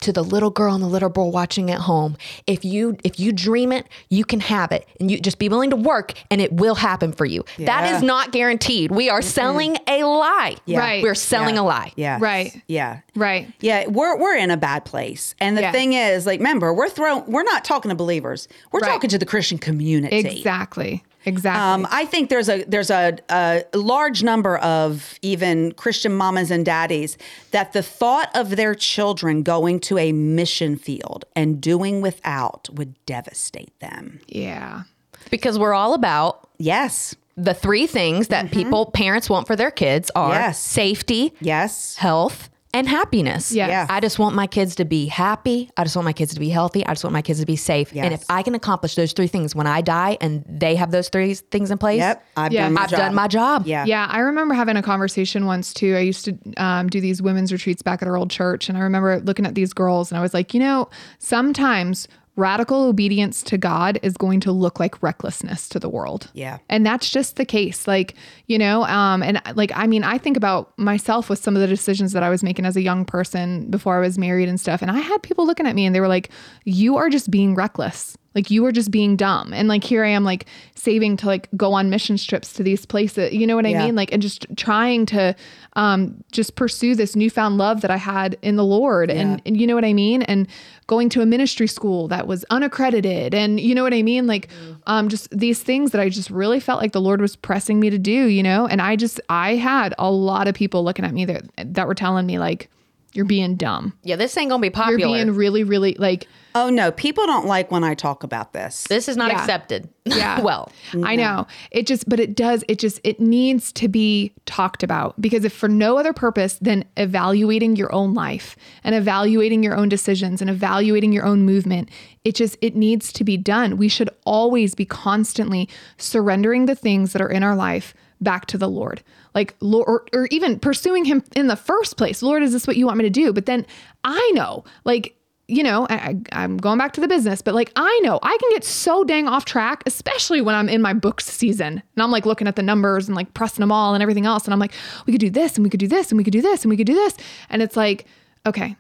to the little girl and the little boy watching at home, if you if you dream it, you can have it. And you just be willing to work and it will happen for you. That Yeah. is not guaranteed. We are selling a lie. Right. We're selling Yeah. a lie. Yeah. Right. Yeah. Right. Yeah, we're we're in a bad place. And the Yeah. thing is, like, remember, we're throwing we're not talking to believers. We're Right. talking to the Christian community. Exactly. Exactly. Um, I think there's a there's a, a large number of even Christian mamas and daddies that the thought of their children going to a mission field and doing without would devastate them. yeah. Because we're all about Yes. the three things that people parents want for their kids are Yes. safety, Yes. health, and happiness. Yes. Yeah. I just want my kids to be happy. I just want my kids to be healthy. I just want my kids to be safe. And if I can accomplish those three things when I die and they have those three things in place, Yep. I've Yeah. done my I've job. done my job. Yeah. Yeah, I remember having a conversation once too. I used to um, do these women's retreats back at our old church, and I remember looking at these girls, and I was like, you know, sometimes radical obedience to God is going to look like recklessness to the world. Yeah. And that's just the case. Like, you know, um, and like, I mean, I think about myself with some of the decisions that I was making as a young person before I was married and stuff. And I had people looking at me and they were like, you are just being reckless. Like you are just being dumb. And like here I am like saving to like go on mission trips to these places. You know what I Yeah. mean? Like and just trying to um just pursue this newfound love that I had in the Lord. And, and you know what I mean? And going to a ministry school that was unaccredited and you know what I mean? Like um just these things that I just really felt like the Lord was pressing me to do, you know? And I just I had a lot of people looking at me that that were telling me like you're being dumb. Yeah, this ain't gonna be popular. You're being really, really like Oh no, people don't like when I talk about this. this is not Yeah. accepted. Yeah. well, I know. It just, but it does, it just, it needs to be talked about because if for no other purpose than evaluating your own life and evaluating your own decisions and evaluating your own movement, it just, it needs to be done. We should always be constantly surrendering the things that are in our life back to the Lord. Like, Lord, or, or even pursuing Him in the first place. Lord, is this what you want me to do? But then I know, like, you know, I, I'm going back to the business, but like I know I can get so dang off track, especially when I'm in my books season and I'm like looking at the numbers and like pressing them all and everything else. And I'm like, we could do this and we could do this and we could do this and we could do this. And it's like, okay,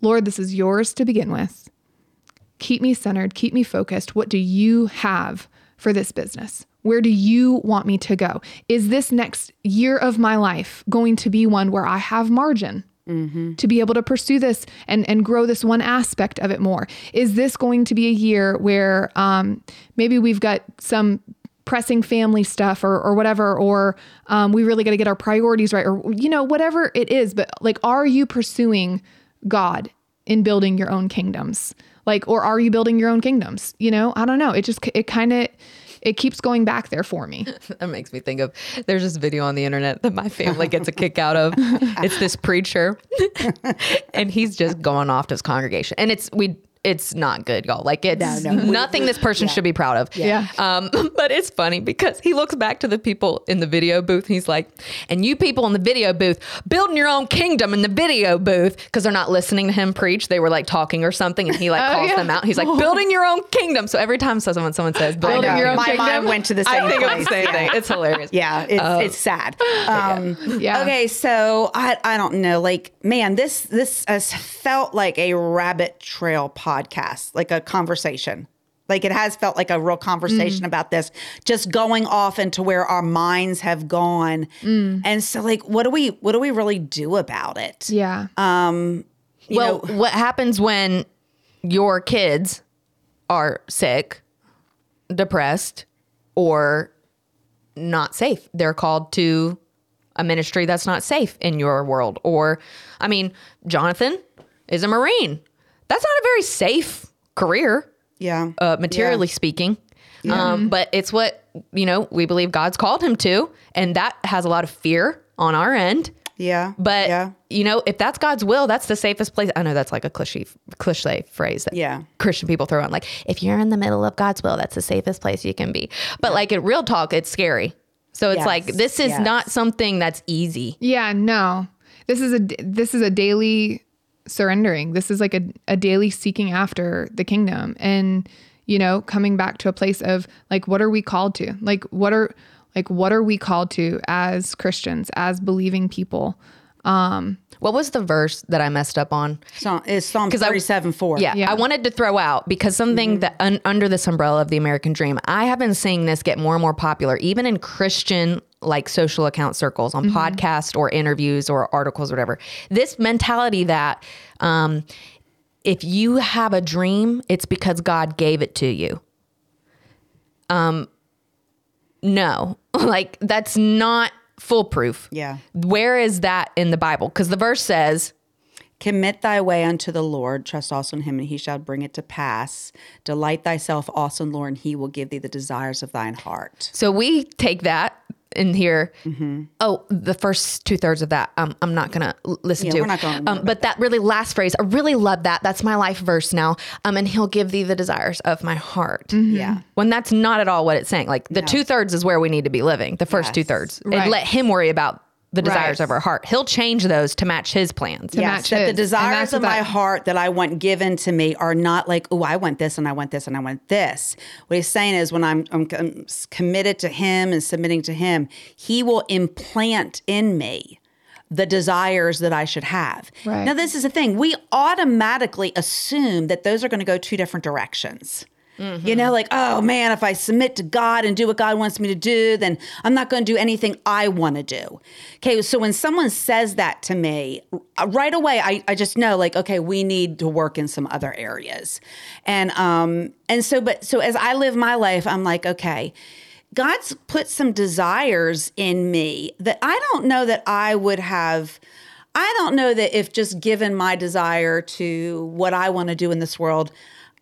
Lord, this is yours to begin with. Keep me centered, keep me focused. What do you have for this business? Where do you want me to go? Is this next year of my life going to be one where I have margin? to be able to pursue this and and grow this one aspect of it more? Is this going to be a year where um, maybe we've got some pressing family stuff or or whatever, or um, we really got to get our priorities right, or you know whatever it is? But like, are you pursuing God in building your own kingdoms? Like, or are you building your own kingdoms? You know, I don't know. It just it kind of it keeps going back there for me. that makes me think of there's this video on the internet that my family gets a kick out of. It's this preacher, and he's just going off to his congregation, and it's we. It's not good, y'all. Like it's No, no. Nothing this person should be proud of. Yeah. Um, but it's funny because he looks back to the people in the video booth. And he's like, and you people in the video booth building your own kingdom in the video booth because they're not listening to him preach. They were like talking or something, and he like Oh, calls yeah. them out. He's like, building your own kingdom. So every time someone someone says I building Building your own My kingdom? mind went to the same I think place. of the same thing. It's hilarious. Yeah, it's it's sad. Um, Yeah. Okay, so I I don't know. Like, man, this this has felt like a rabbit trail podcast, like a conversation. Like it has felt like a real conversation mm-hmm. about this, just going off into where our minds have gone. Mm. And so, like, what do we what do we really do about it? Yeah. Um, you well, know, what happens when your kids are sick, depressed, or not safe? They're called to a ministry that's not safe in your world. Or, I mean, Jonathan is a Marine. That's not a very safe career, yeah, uh, materially speaking. Um, but it's what, you know, we believe God's called him to. And that has a lot of fear on our end. Yeah. But yeah. you know, if that's God's will, that's the safest place. I know that's like a cliche cliche phrase that Yeah. Christian people throw on. Like, if you're in the middle of God's will, that's the safest place you can be. But like in real talk, it's scary. So it's Yes. like this is Yes. not something that's easy. Yeah, no. This is a this is a daily surrendering. This is like a, a daily seeking after the kingdom and you know, coming back to a place of like what are we called to? Like what are like what are we called to as Christians, as believing people? Um, What was the verse that I messed up on? Psalm, it's Psalm 'Cause I- 37 4. Yeah, Yeah. I wanted to throw out because something that un, under this umbrella of the American dream, I have been seeing this get more and more popular, even in Christian like social account circles on podcasts or interviews or articles or whatever. This mentality that um, if you have a dream, it's because God gave it to you. Um, no, like that's not foolproof. Yeah. Where is that in the Bible? Because the verse says, Commit thy way unto the Lord, trust also in him, and he shall bring it to pass. Delight thyself also in the Lord, and he will give thee the desires of thine heart. So we take that in here. Oh, the first two thirds of that, um, I'm not gonna l- listen Yeah, to. we're not gonna um, but that really last phrase, I really love that. That's my life verse now. Um, and He'll give thee the desires of my heart. Yeah. When that's not at all what it's saying. Like the two thirds is where we need to be living. The first Yes. two thirds, Right. and let Him worry about the desires Right. of our heart. He'll change those to match His plans. To Yes, match that his. the desires of my that- heart that I want given to me are not like, oh, I want this and I want this and I want this. What he's saying is when I'm, I'm, I'm committed to him and submitting to him, he will implant in me the desires that I should have. Right. Now, this is the thing. We automatically assume that those are going to go two different directions. You know, like, oh man, if I submit to God and do what God wants me to do, then I'm not going to do anything I want to do. Okay, so when someone says that to me, right away, I, I just know, like, okay, we need to work in some other areas. And um, and so, but so as I live my life, I'm like, okay, God's put some desires in me that I don't know that I would have. I don't know that if just given my desire to what I want to do in this world,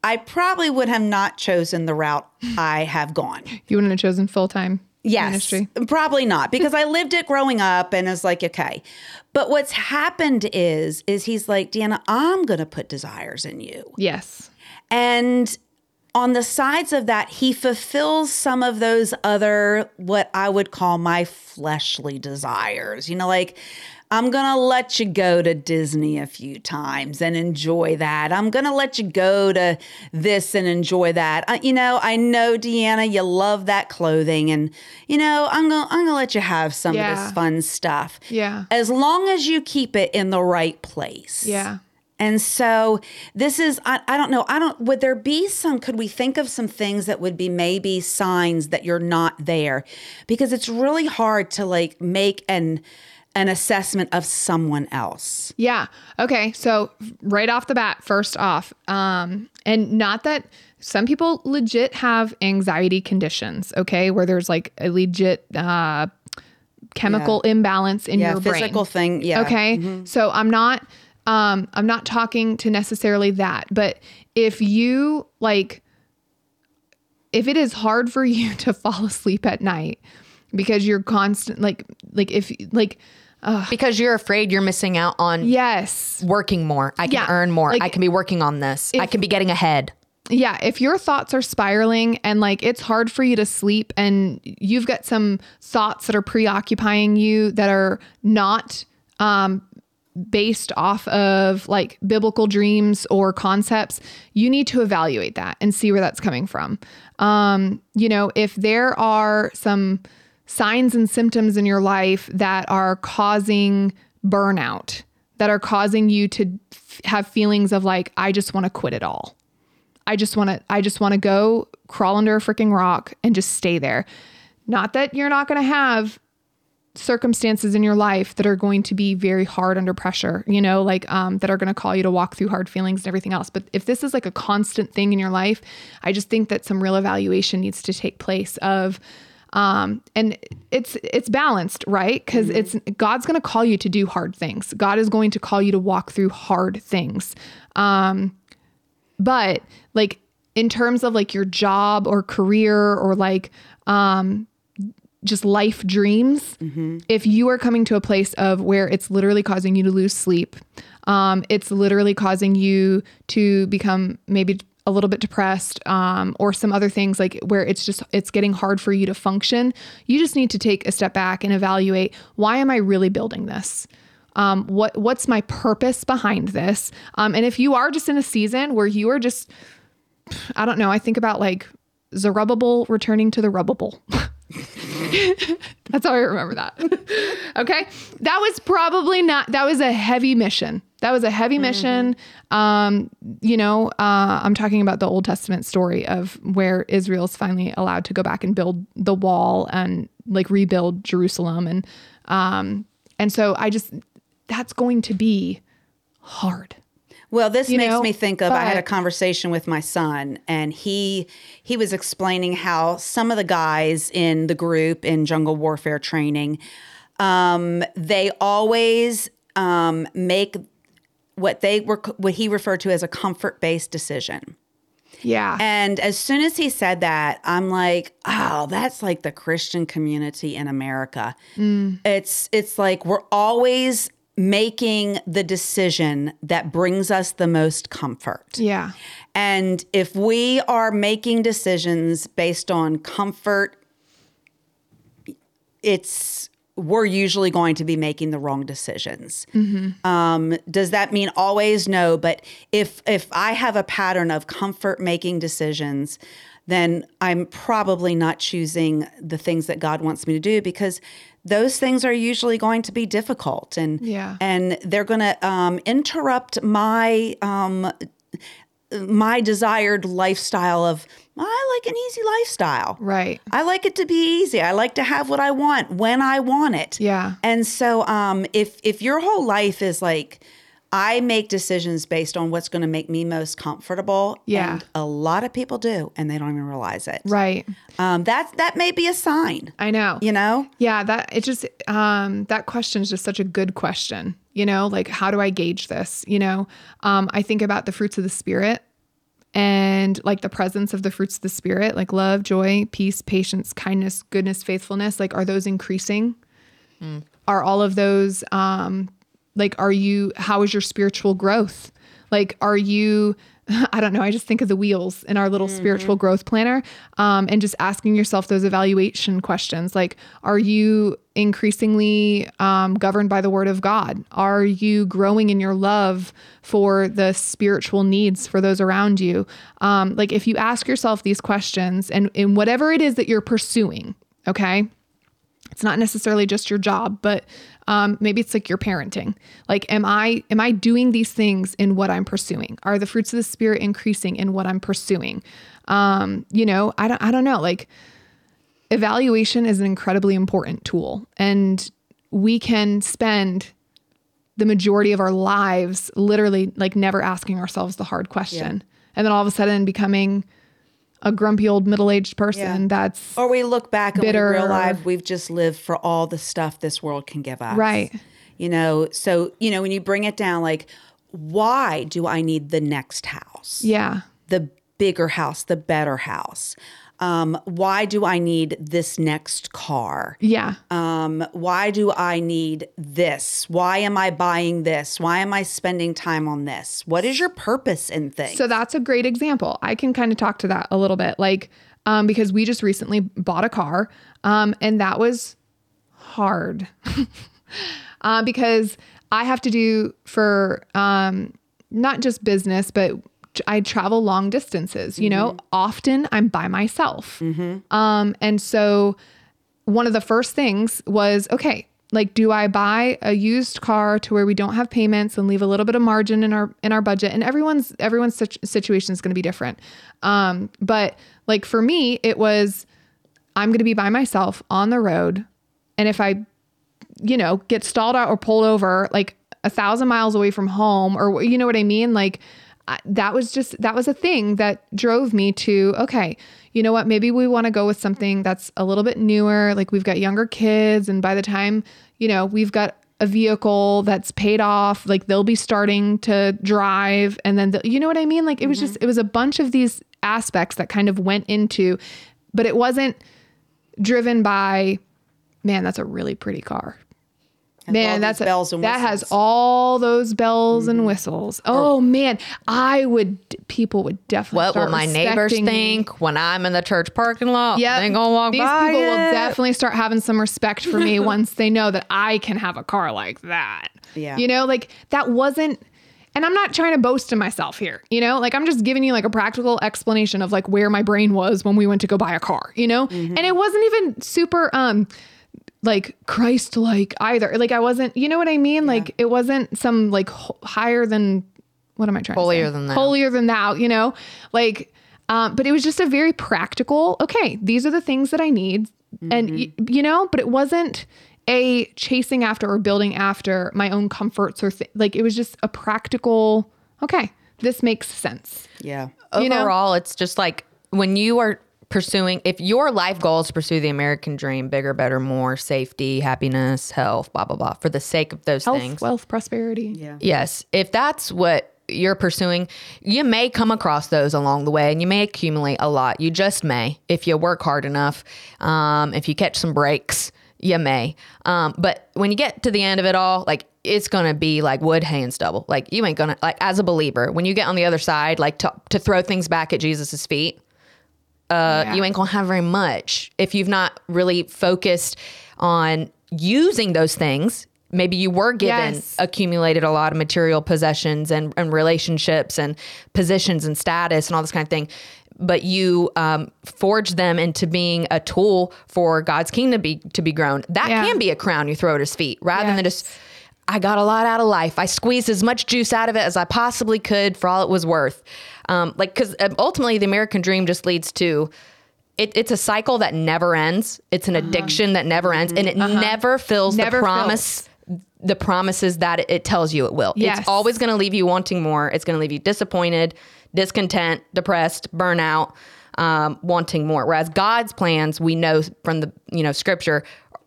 I probably would have not chosen the route I have gone. You wouldn't have chosen full time Yes, ministry. probably not because I lived it growing up and it's like okay. But what's happened is is he's like, "Deanna, I'm going to put desires in you." Yes. And on the sides of that, he fulfills some of those other, what I would call my fleshly desires. You know, like, I'm going to let you go to Disney a few times and enjoy that. I'm going to let you go to this and enjoy that. Uh, you know, I know, Deanna, you love that clothing. And, you know, I'm going to I'm gonna let you have some of this fun stuff. Yeah. As long as you keep it in the right place. Yeah. And so this is, I, I don't know, I don't, would there be some, could we think of some things that would be maybe signs that you're not there? Because it's really hard to like make an, an assessment of someone else. Yeah. Okay. So right off the bat, first off, um, and not that some people legit have anxiety conditions, okay, where there's like a legit uh, chemical imbalance in Yeah, your brain. physical thing. Yeah. Okay. So I'm not um I'm not talking to necessarily that, but if you like if it is hard for you to fall asleep at night because you're constant like like if like Because you're afraid you're missing out on yes. working more. I can Yeah, earn more. like- I can be working on this. I can be getting ahead. Yeah, if your thoughts are spiraling and like it's hard for you to sleep and you've got some thoughts that are preoccupying you that are not um based off of like biblical dreams or concepts, you need to evaluate that and see where that's coming from. Um, you know, if there are some signs and symptoms in your life that are causing burnout, that are causing you to f- have feelings of like, I just want to quit it all. I just want to I just want to go crawl under a freaking rock and just stay there. Not that you're not going to have circumstances in your life that are going to be very hard under pressure, you know, like um, that are going to call you to walk through hard feelings and everything else. But if this is like a constant thing in your life, I just think that some real evaluation needs to take place of um and it's it's balanced right? Because it's god's going to call you to do hard things. God is going to call you to walk through hard things. Um but like in terms of like your job or career or like um just life dreams, if you are coming to a place of where it's literally causing you to lose sleep, um, it's literally causing you to become maybe a little bit depressed um, or some other things like where it's just it's getting hard for you to function you just need to take a step back and evaluate why am i really building this? Um, what what's my purpose behind this? Um, and if you are just in a season where you are just i don't know i think about like zerubbabel returning to the rubbable that's how i remember that. Okay? That was probably not that was a heavy mission. That was a heavy mission. Um you know uh i'm talking about the old testament story of where israel's finally allowed to go back and build the wall and like rebuild jerusalem. And um and so i just that's going to be hard Well, this makes know, me think of I had a conversation with my son and he he was explaining how some of the guys in the group in jungle warfare training um they always um make what they were what he referred to as a comfort-based decision. yeah And as soon as he said that, I'm like, oh, that's like the Christian community in America. It's it's like we're always making the decision that brings us the most comfort. yeah And if we are making decisions based on comfort, it's we're usually going to be making the wrong decisions. Um, does that mean always no? But if if I have a pattern of comfort making decisions, then I'm probably not choosing the things that God wants me to do because those things are usually going to be difficult and Yeah. and they're going to um, interrupt my um, my desired lifestyle of I like an easy lifestyle. right I like it to be easy. I like to have what I want when I want it. Yeah. And so um if if your whole life is like I make decisions based on what's going to make me most comfortable. Yeah. And a lot of people do, and they don't even realize it. right Um, that that may be a sign. i know You know. Yeah, that it just um that question is just such a good question. You know, like how do I gauge this? You know, um I think about the fruits of the spirit and like the presence of the fruits of the spirit, like love, joy, peace, patience, kindness, goodness, faithfulness, like are those increasing? Are all of those um like are you how is your spiritual growth? Like are you I don't know, I just think of the wheels in our little spiritual growth planner um, and just asking yourself those evaluation questions like, are you increasingly um, governed by the word of God? Are you growing in your love for the spiritual needs for those around you? Um, like, if you ask yourself these questions and in whatever it is that you're pursuing, okay? it's not necessarily just your job but um, maybe it's like your parenting. Like am i am i doing these things in what i'm pursuing? Are the fruits of the spirit increasing in what i'm pursuing? Um, you know i don't i don't know. Like evaluation is an incredibly important tool and we can spend the majority of our lives literally like never asking ourselves the hard question and then all of a sudden becoming a grumpy old middle-aged person Yeah. that's Or we look back and Bitter. we realize we've just lived for all the stuff this world can give us. Right. You know, so, you know, when you bring it down, like, why do I need the next house? yeah The bigger house, the better house? Um, why do I need this next car? yeah Um, why do I need this? Why am I buying this? Why am I spending time on this? What is your purpose in things? So that's a great example. I can kind of talk to that a little bit, like um, because we just recently bought a car, um, and that was hard uh, because I have to do for um, not just business, but I travel long distances. You know, often I'm by myself, um, and so one of the first things was okay like do i buy a used car to where we don't have payments and leave a little bit of margin in our in our budget? And everyone's everyone's situation is going to be different. Um but like for me it was i'm going to be by myself on the road and if i you know get stalled out or pulled over like a thousand miles away from home or you know what i mean? Like I, that was just that was a thing that drove me to okay you know what? Maybe we want to go with something that's a little bit newer like we've got younger kids and by the time you know we've got a vehicle that's paid off like they'll be starting to drive and then the, you know what i mean? Like it was just mm-hmm. it was a bunch of these aspects that kind of went into but it wasn't driven by man, that's a really pretty car. Man, that's a, bells and that has. Mm-hmm. all those bells and whistles. Oh man, I would. People would definitely. What will my neighbors think when I'm in the church parking lot? Yeah, they gonna walk These by people will definitely start having some respect for me once they know that I can have a car like that. Yeah. you know, like that wasn't. And I'm not trying to boast to myself here, you know, like I'm just giving you like a practical explanation of like where my brain was when we went to go buy a car, you know, Mm-hmm. and it wasn't even super um like Christ like either. Like I wasn't, you know what I mean? Like it wasn't some like h- higher than what am I trying Holier to say? than thou. Holier than thou, you know? Like um but it was just a very practical, okay, these are the things that I need and y- you know, but it wasn't a chasing after or building after my own comforts or th- like it was just a practical, okay, this makes sense. Yeah. you know? Overall, it's just like when you are pursuing, if your life goal is to pursue the American dream, bigger, better, more, safety, happiness, health, blah, blah, blah, for the sake of those Health, things. wealth, prosperity. Yeah. Yes. If that's what you're pursuing, you may come across those along the way and you may accumulate a lot. You just may if you work hard enough. Um, if you catch some breaks, you may. Um, but when you get to the end of it all, like it's gonna be like wood, hay, and stubble. Like you ain't gonna like as a believer, when you get on the other side, like to, to throw things back at Jesus's feet, uh, Yeah. you ain't gonna have very much if you've not really focused on using those things. Maybe you were given Yes. accumulated a lot of material possessions and, and relationships and positions and status and all this kind of thing, but you um, forged them into being a tool for God's kingdom to be to be grown. That Yeah. can be a crown you throw at His feet, rather than just. I got a lot out of life. I squeezed as much juice out of it as I possibly could for all it was worth. Um, like, because ultimately, the American dream just leads to it, it's a cycle that never ends. It's an addiction that never ends, and it never fills Uh-huh. Never the promise, the promises that it, it tells you it will. Yes. It's always going to leave you wanting more. It's going to leave you disappointed, discontent, depressed, burnout, um, wanting more. Whereas God's plans, we know from the you know Scripture,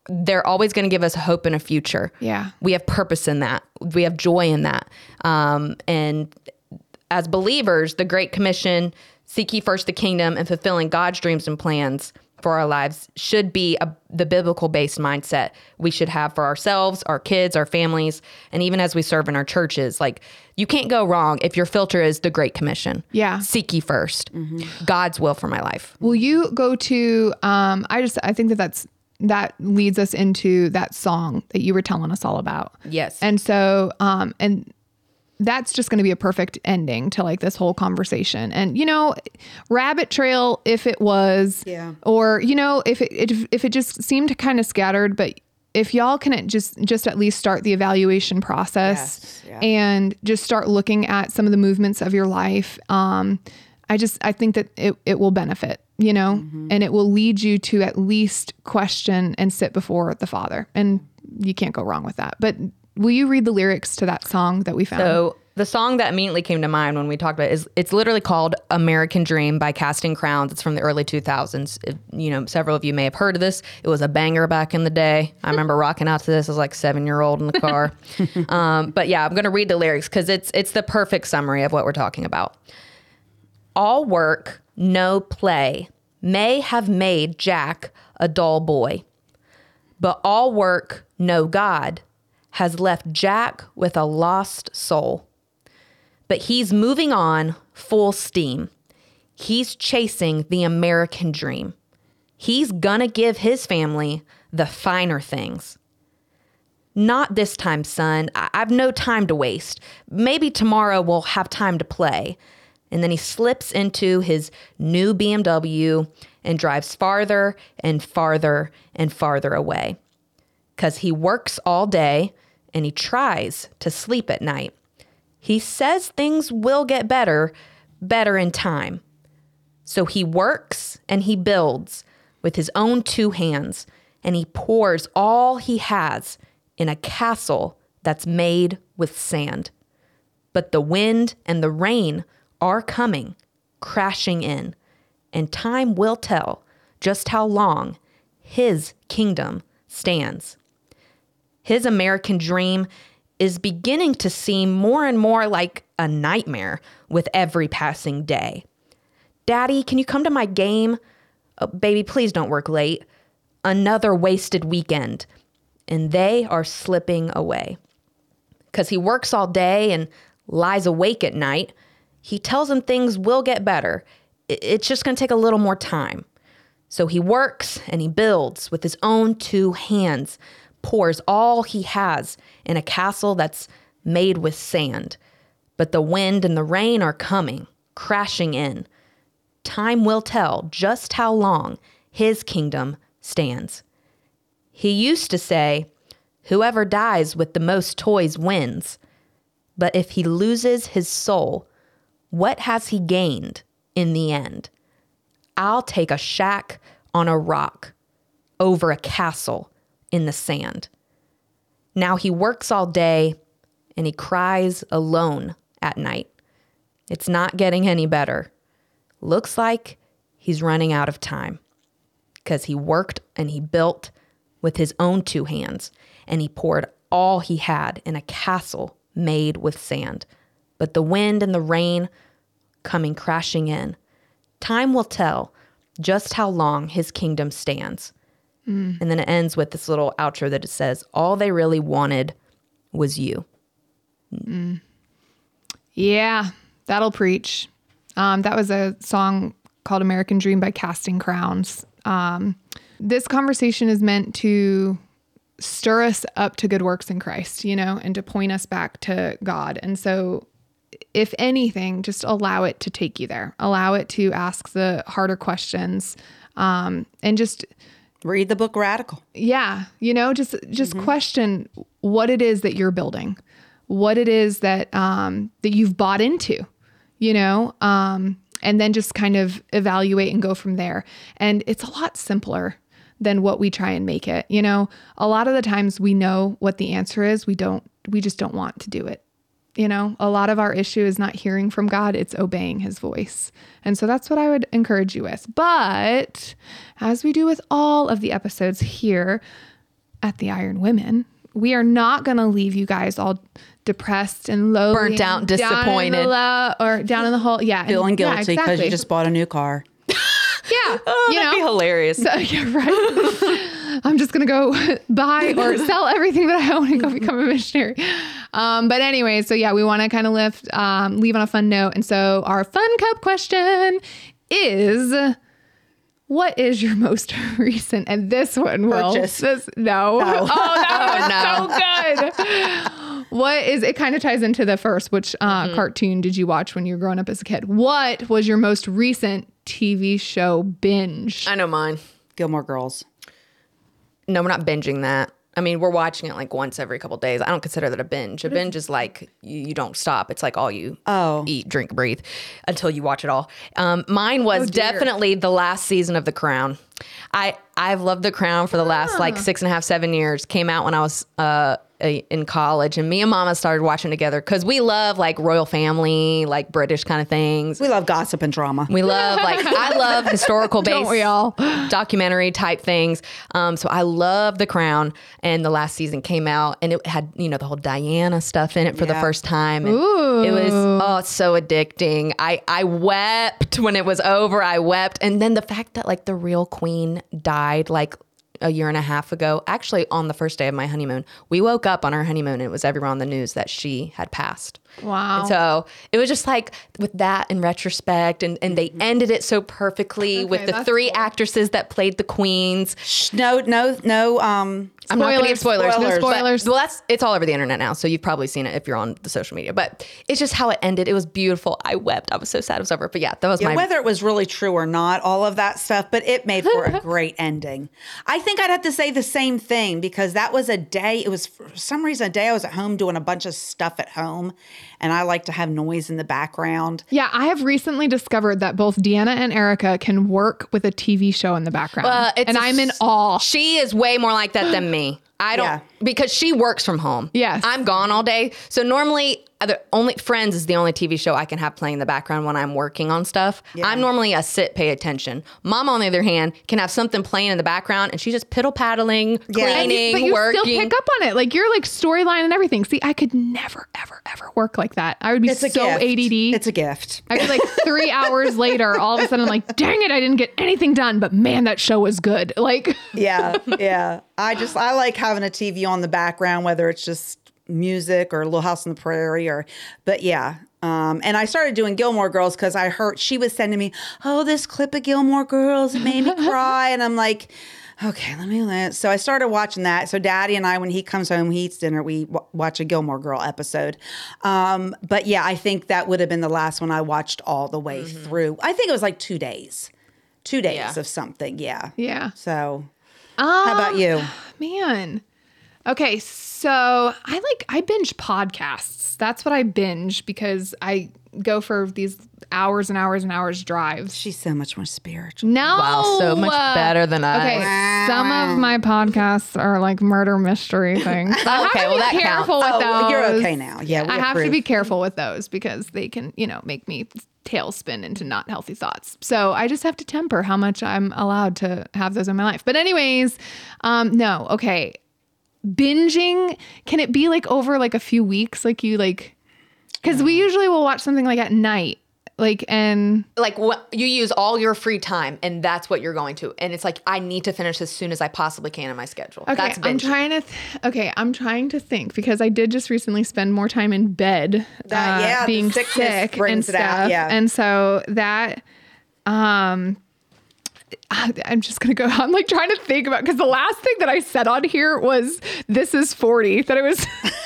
they're always going to give us hope and a future. Yeah. we have purpose in that. We have joy in that, um, and as believers, the Great Commission, seek ye first the kingdom and fulfilling God's dreams and plans for our lives should be a, the biblical based mindset we should have for ourselves, our kids, our families, and even as we serve in our churches. Like, you can't go wrong if your filter is the Great Commission. Yeah. Seek ye 1st God's will for my life. Will you go to? Um, I just I think that that's that leads us into that song that you were telling us all about. Yes. And so, um, and that's just going to be a perfect ending to like this whole conversation. And you know, rabbit trail if it was, Yeah. or you know, if it, if, if it just seemed kind of scattered, but if y'all can just just at least start the evaluation process Yes, yeah. and just start looking at some of the movements of your life, um, I just I think that it it will benefit, you know, Mm-hmm. and it will lead you to at least question and sit before the Father, and you can't go wrong with that. But will you read the lyrics to that song that we found? So the song that immediately came to mind when we talked about it is it's literally called American Dream by Casting Crowns. It's from the early 2000s. It- you know, several of you may have heard of this. It was a banger back in the day. I remember rocking out to this as like seven year old in the car. um, but yeah, I'm going to read the lyrics because it's it's the perfect summary of what we're talking about. All work, no play may have made Jack a dull boy, but all work, no God has left Jack with a lost soul. But he's moving on full steam. He's chasing the American dream. He's gonna give his family the finer things. Not this time, son. I- I've no time to waste. Maybe tomorrow we'll have time to play. And then he slips into his new BMW and drives farther and farther and farther away. Because he works all day and he tries to sleep at night. He says things will get better, better in time. So he works and he builds with his own two hands and he pours all he has in a castle that's made with sand. But the wind and the rain are coming, crashing in, and time will tell just how long his kingdom stands. His American dream is beginning to seem more and more like a nightmare with every passing day. Daddy, can you come to my game? Oh, baby, please don't work late. another wasted weekend, and they are slipping away. Because he works all day and lies awake at night, he tells them things will get better. It's just going to take a little more time. So he works and he builds with his own two hands, pours all he has in a castle that's made with sand. But the wind and the rain are coming, crashing in. Time will tell just how long his kingdom stands. He used to say, Whoever dies with the most toys wins. But if he loses his soul, what has he gained in the end? I'll take a shack on a rock over a castle in the sand. Now he works all day and he cries alone at night. It's not getting any better. Looks like he's running out of time because he worked and he built with his own two hands and he poured all he had in a castle made with sand. But the wind and the rain coming crashing in. Time will tell just how long his kingdom stands. And then it ends with this little outro that it says, All they really wanted was you. Yeah, that'll preach. Um, that was a song called American Dream by Casting Crowns. Um, this conversation is meant to stir us up to good works in Christ, you know, and to point us back to God. And so, if anything, just allow it to take you there, allow it to ask the harder questions, um, and just Read the book Radical. yeah you know just just question what it is that you're building what it is that um that you've bought into you know um and then just kind of evaluate and go from there. And it's a lot simpler than what we try and make it you know? A lot of the times we know what the answer is we don't we just don't want to do it you know a lot of our issue is not hearing from god it's obeying his voice and so that's what i would encourage you with but as we do with all of the episodes here at the iron women we are not going to leave you guys all depressed and low Burnt out, disappointed. or down in the hole yeah Feeling yeah, guilty because exactly. you just bought a new car. yeah oh, you Oh, That'd know be hilarious. so, yeah, right. I'm just gonna go buy or sell everything that I own and go become a missionary. Um, but anyway, so yeah, we want to kind of lift, um, leave on a fun note, and so our fun cup question is. What is your most recent? And this one will Purchase. This, no. Oh, that was so good. What is it? Kind of ties into the first. Which uh, cartoon did you watch when you were growing up as a kid? What was your most recent TV show binge? I know mine. Gilmore Girls. No, we're not binging that. I mean, we're watching it like once every couple days. I don't consider that a binge. A binge is like you, you don't stop. It's like all you Oh. eat, drink, breathe until you watch it all. Um, mine was dear. definitely the last season of The Crown. I I've loved The Crown for the last like six and a half, seven years. Came out when I was uh, in college, and me and Mama started watching together because we love like royal family, like British kind of things. We love gossip and drama. We love like I love historical based we all? documentary type things. Um, so I love The Crown, and the last season came out, and it had you know the whole Diana stuff in it for the first time. And It was oh so addicting. I I wept when it was over. I wept, and then the fact that like the real queen died like a year and a half ago, actually on the first day of my honeymoon, we woke up on our honeymoon and it was everywhere on the news that she had passed. Wow. And so it was just like with that in retrospect, and, and they ended it so perfectly with the three cool. actresses that played the queens. Shh, no, no, no. Um, I'm not going to give spoilers. Spoilers, No spoilers. spoilers. Spoilers. well, that's it's all over the internet now, so you've probably seen it if you're on the social media. But it's just how it ended. It was beautiful. I wept. I was so sad it was over. But yeah, that was yeah, my. whether it was really true or not, all of that stuff, but it made for a great ending. I think I'd have to say the same thing because that was a day. It was for some reason a day I was at home doing a bunch of stuff at home, and I like to have noise in the background. Yeah, I have recently discovered that both Deanna and Erica can work with a TV show in the background. Uh, it's and a I'm in awe. She is way more like that than me. I don't Yeah. because she works from home. Yes. I'm gone all day. So normally the only Friends is the only TV show I can have playing in the background when I'm working on stuff. I'm normally a sit, pay attention. Mom, on the other hand, can have something playing in the background, and she's just piddle paddling, Yeah. And cleaning, but you working. still pick up on it. Like you're like storyline and everything. See, I could never, ever, ever work like that. I would be It's so. ADD. It's a gift. I'd be like three hours later, all of a sudden, like, dang it, I didn't get anything done. But man, that show was good. Like, yeah, yeah. I just I like having a TV on the background, whether it's just music or Little House on the Prairie or, but yeah. Um, and I started doing Gilmore Girls because I heard she was sending me, oh, this clip of Gilmore Girls, made me cry, and I'm like. Okay, let me let. So I started watching that. So Daddy and I, when he comes home, he eats dinner. We w- watch a Gilmore Girl episode. Um, but yeah, I think that would have been the last one I watched all the way through. I think it was like two days, two days Yeah. of something. Yeah. yeah. So how about you? Man. Okay, so I like I binge podcasts. That's what I binge because I go for these hours and hours and hours drives. She's so much more spiritual. No, Wow, so much better than us. Okay, some of my podcasts are like murder mystery things. I have Okay, to well, be that careful counts. with Oh, those. you're okay now. Yeah, we I have to be careful with those because they can, you know, make me tailspin into not healthy thoughts. So I just have to temper how much I'm allowed to have those in my life. But anyways, um, no, okay. Binging, can it be like over like a few weeks? Like you like, because we usually will watch something like at night, like and like what you use all your free time, and that's what you're going to. And it's like I need to finish as soon as I possibly can in my schedule. Okay, that's I'm trying to. Th- okay, I'm trying to think because I did just recently spend more time in bed, That- uh, yeah, being sick and brings it out, stuff, yeah. and so that, um, I'm just gonna go. I'm like trying to think about because the last thing that I said on here was "This is 40." That it was.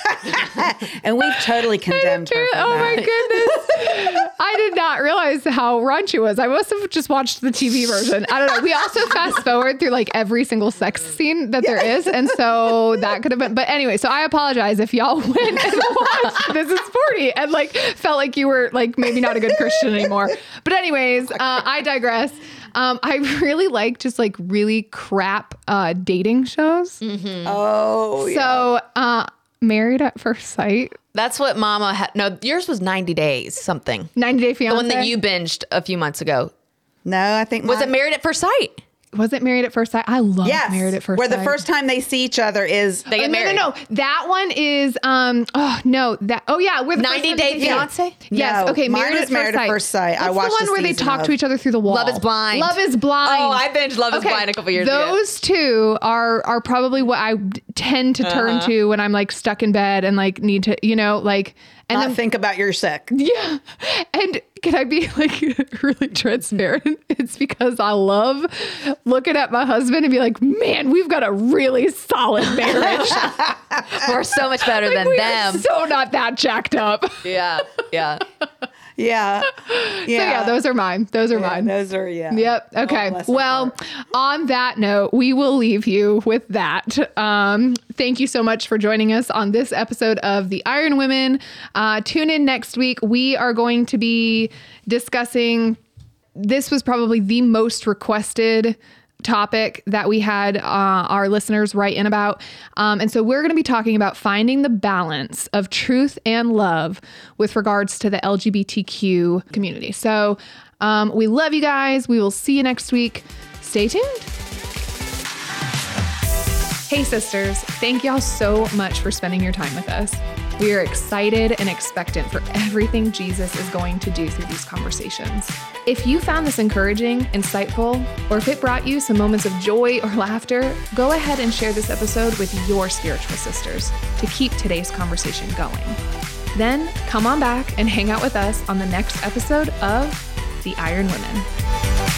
And we've totally condemned her. oh my goodness! I did not realize how raunchy it was. I must have just watched the TV version. I don't know. We also fast forward through like every single sex scene that there is, and so that could have been. But anyway, so I apologize if y'all went and watched This Is Forty and like felt like you were like maybe not a good Christian anymore. But anyways, uh, I digress. Um, I really like just like really crap uh, dating shows. Mm-hmm. Oh, yeah. So, uh, Married at First Sight, That's what Mama had. No, yours was 90 days something. 90 Day Fiance. The one that you binged a few months ago. no, I think Was mine- it Married at First Sight? Was it Married at First Sight? I love Yes, Married at First where Sight. Where the first time they see each other is They Oh, get no, married. no, no. That one is um. Oh no, that. Oh yeah, with 90 Day Fiance? Yes. No, okay. mine Married is at Married First at Sight. First Sight. I What's watched the one where they talk of- to each other through the wall. Love is Blind. Love is blind. Oh, I binged Love is Blind a couple years ago. Those two are are probably what I tend to turn Uh-huh. to when I'm like stuck in bed and like need to, you know, like. And not then think about your sick. yeah. And can I be like really transparent? It's because I love looking at my husband and be like, man, we've got a really solid marriage. We're so much better than we are them. so not that jacked up. Yeah. yeah, yeah. Yeah, yeah. yeah, those are mine. Those are Yeah, mine. Those are yeah. Yep. Okay. Oh, well, on that note, we will leave you with that. Um, thank you so much for joining us on this episode of The Iron Women. Uh, tune in next week. We are going to be discussing. This was probably the most requested topic that we had uh, our listeners write in about. Um, and so we're going to be talking about finding the balance of truth and love with regards to the LGBTQ community. So um, we love you guys. We will see you next week. Stay tuned. Hey, sisters, thank y'all so much for spending your time with us. We are excited and expectant for everything Jesus is going to do through these conversations. If you found this encouraging, insightful, or if it brought you some moments of joy or laughter, go ahead and share this episode with your spiritual sisters to keep today's conversation going. Then come on back and hang out with us on the next episode of The Iron Women.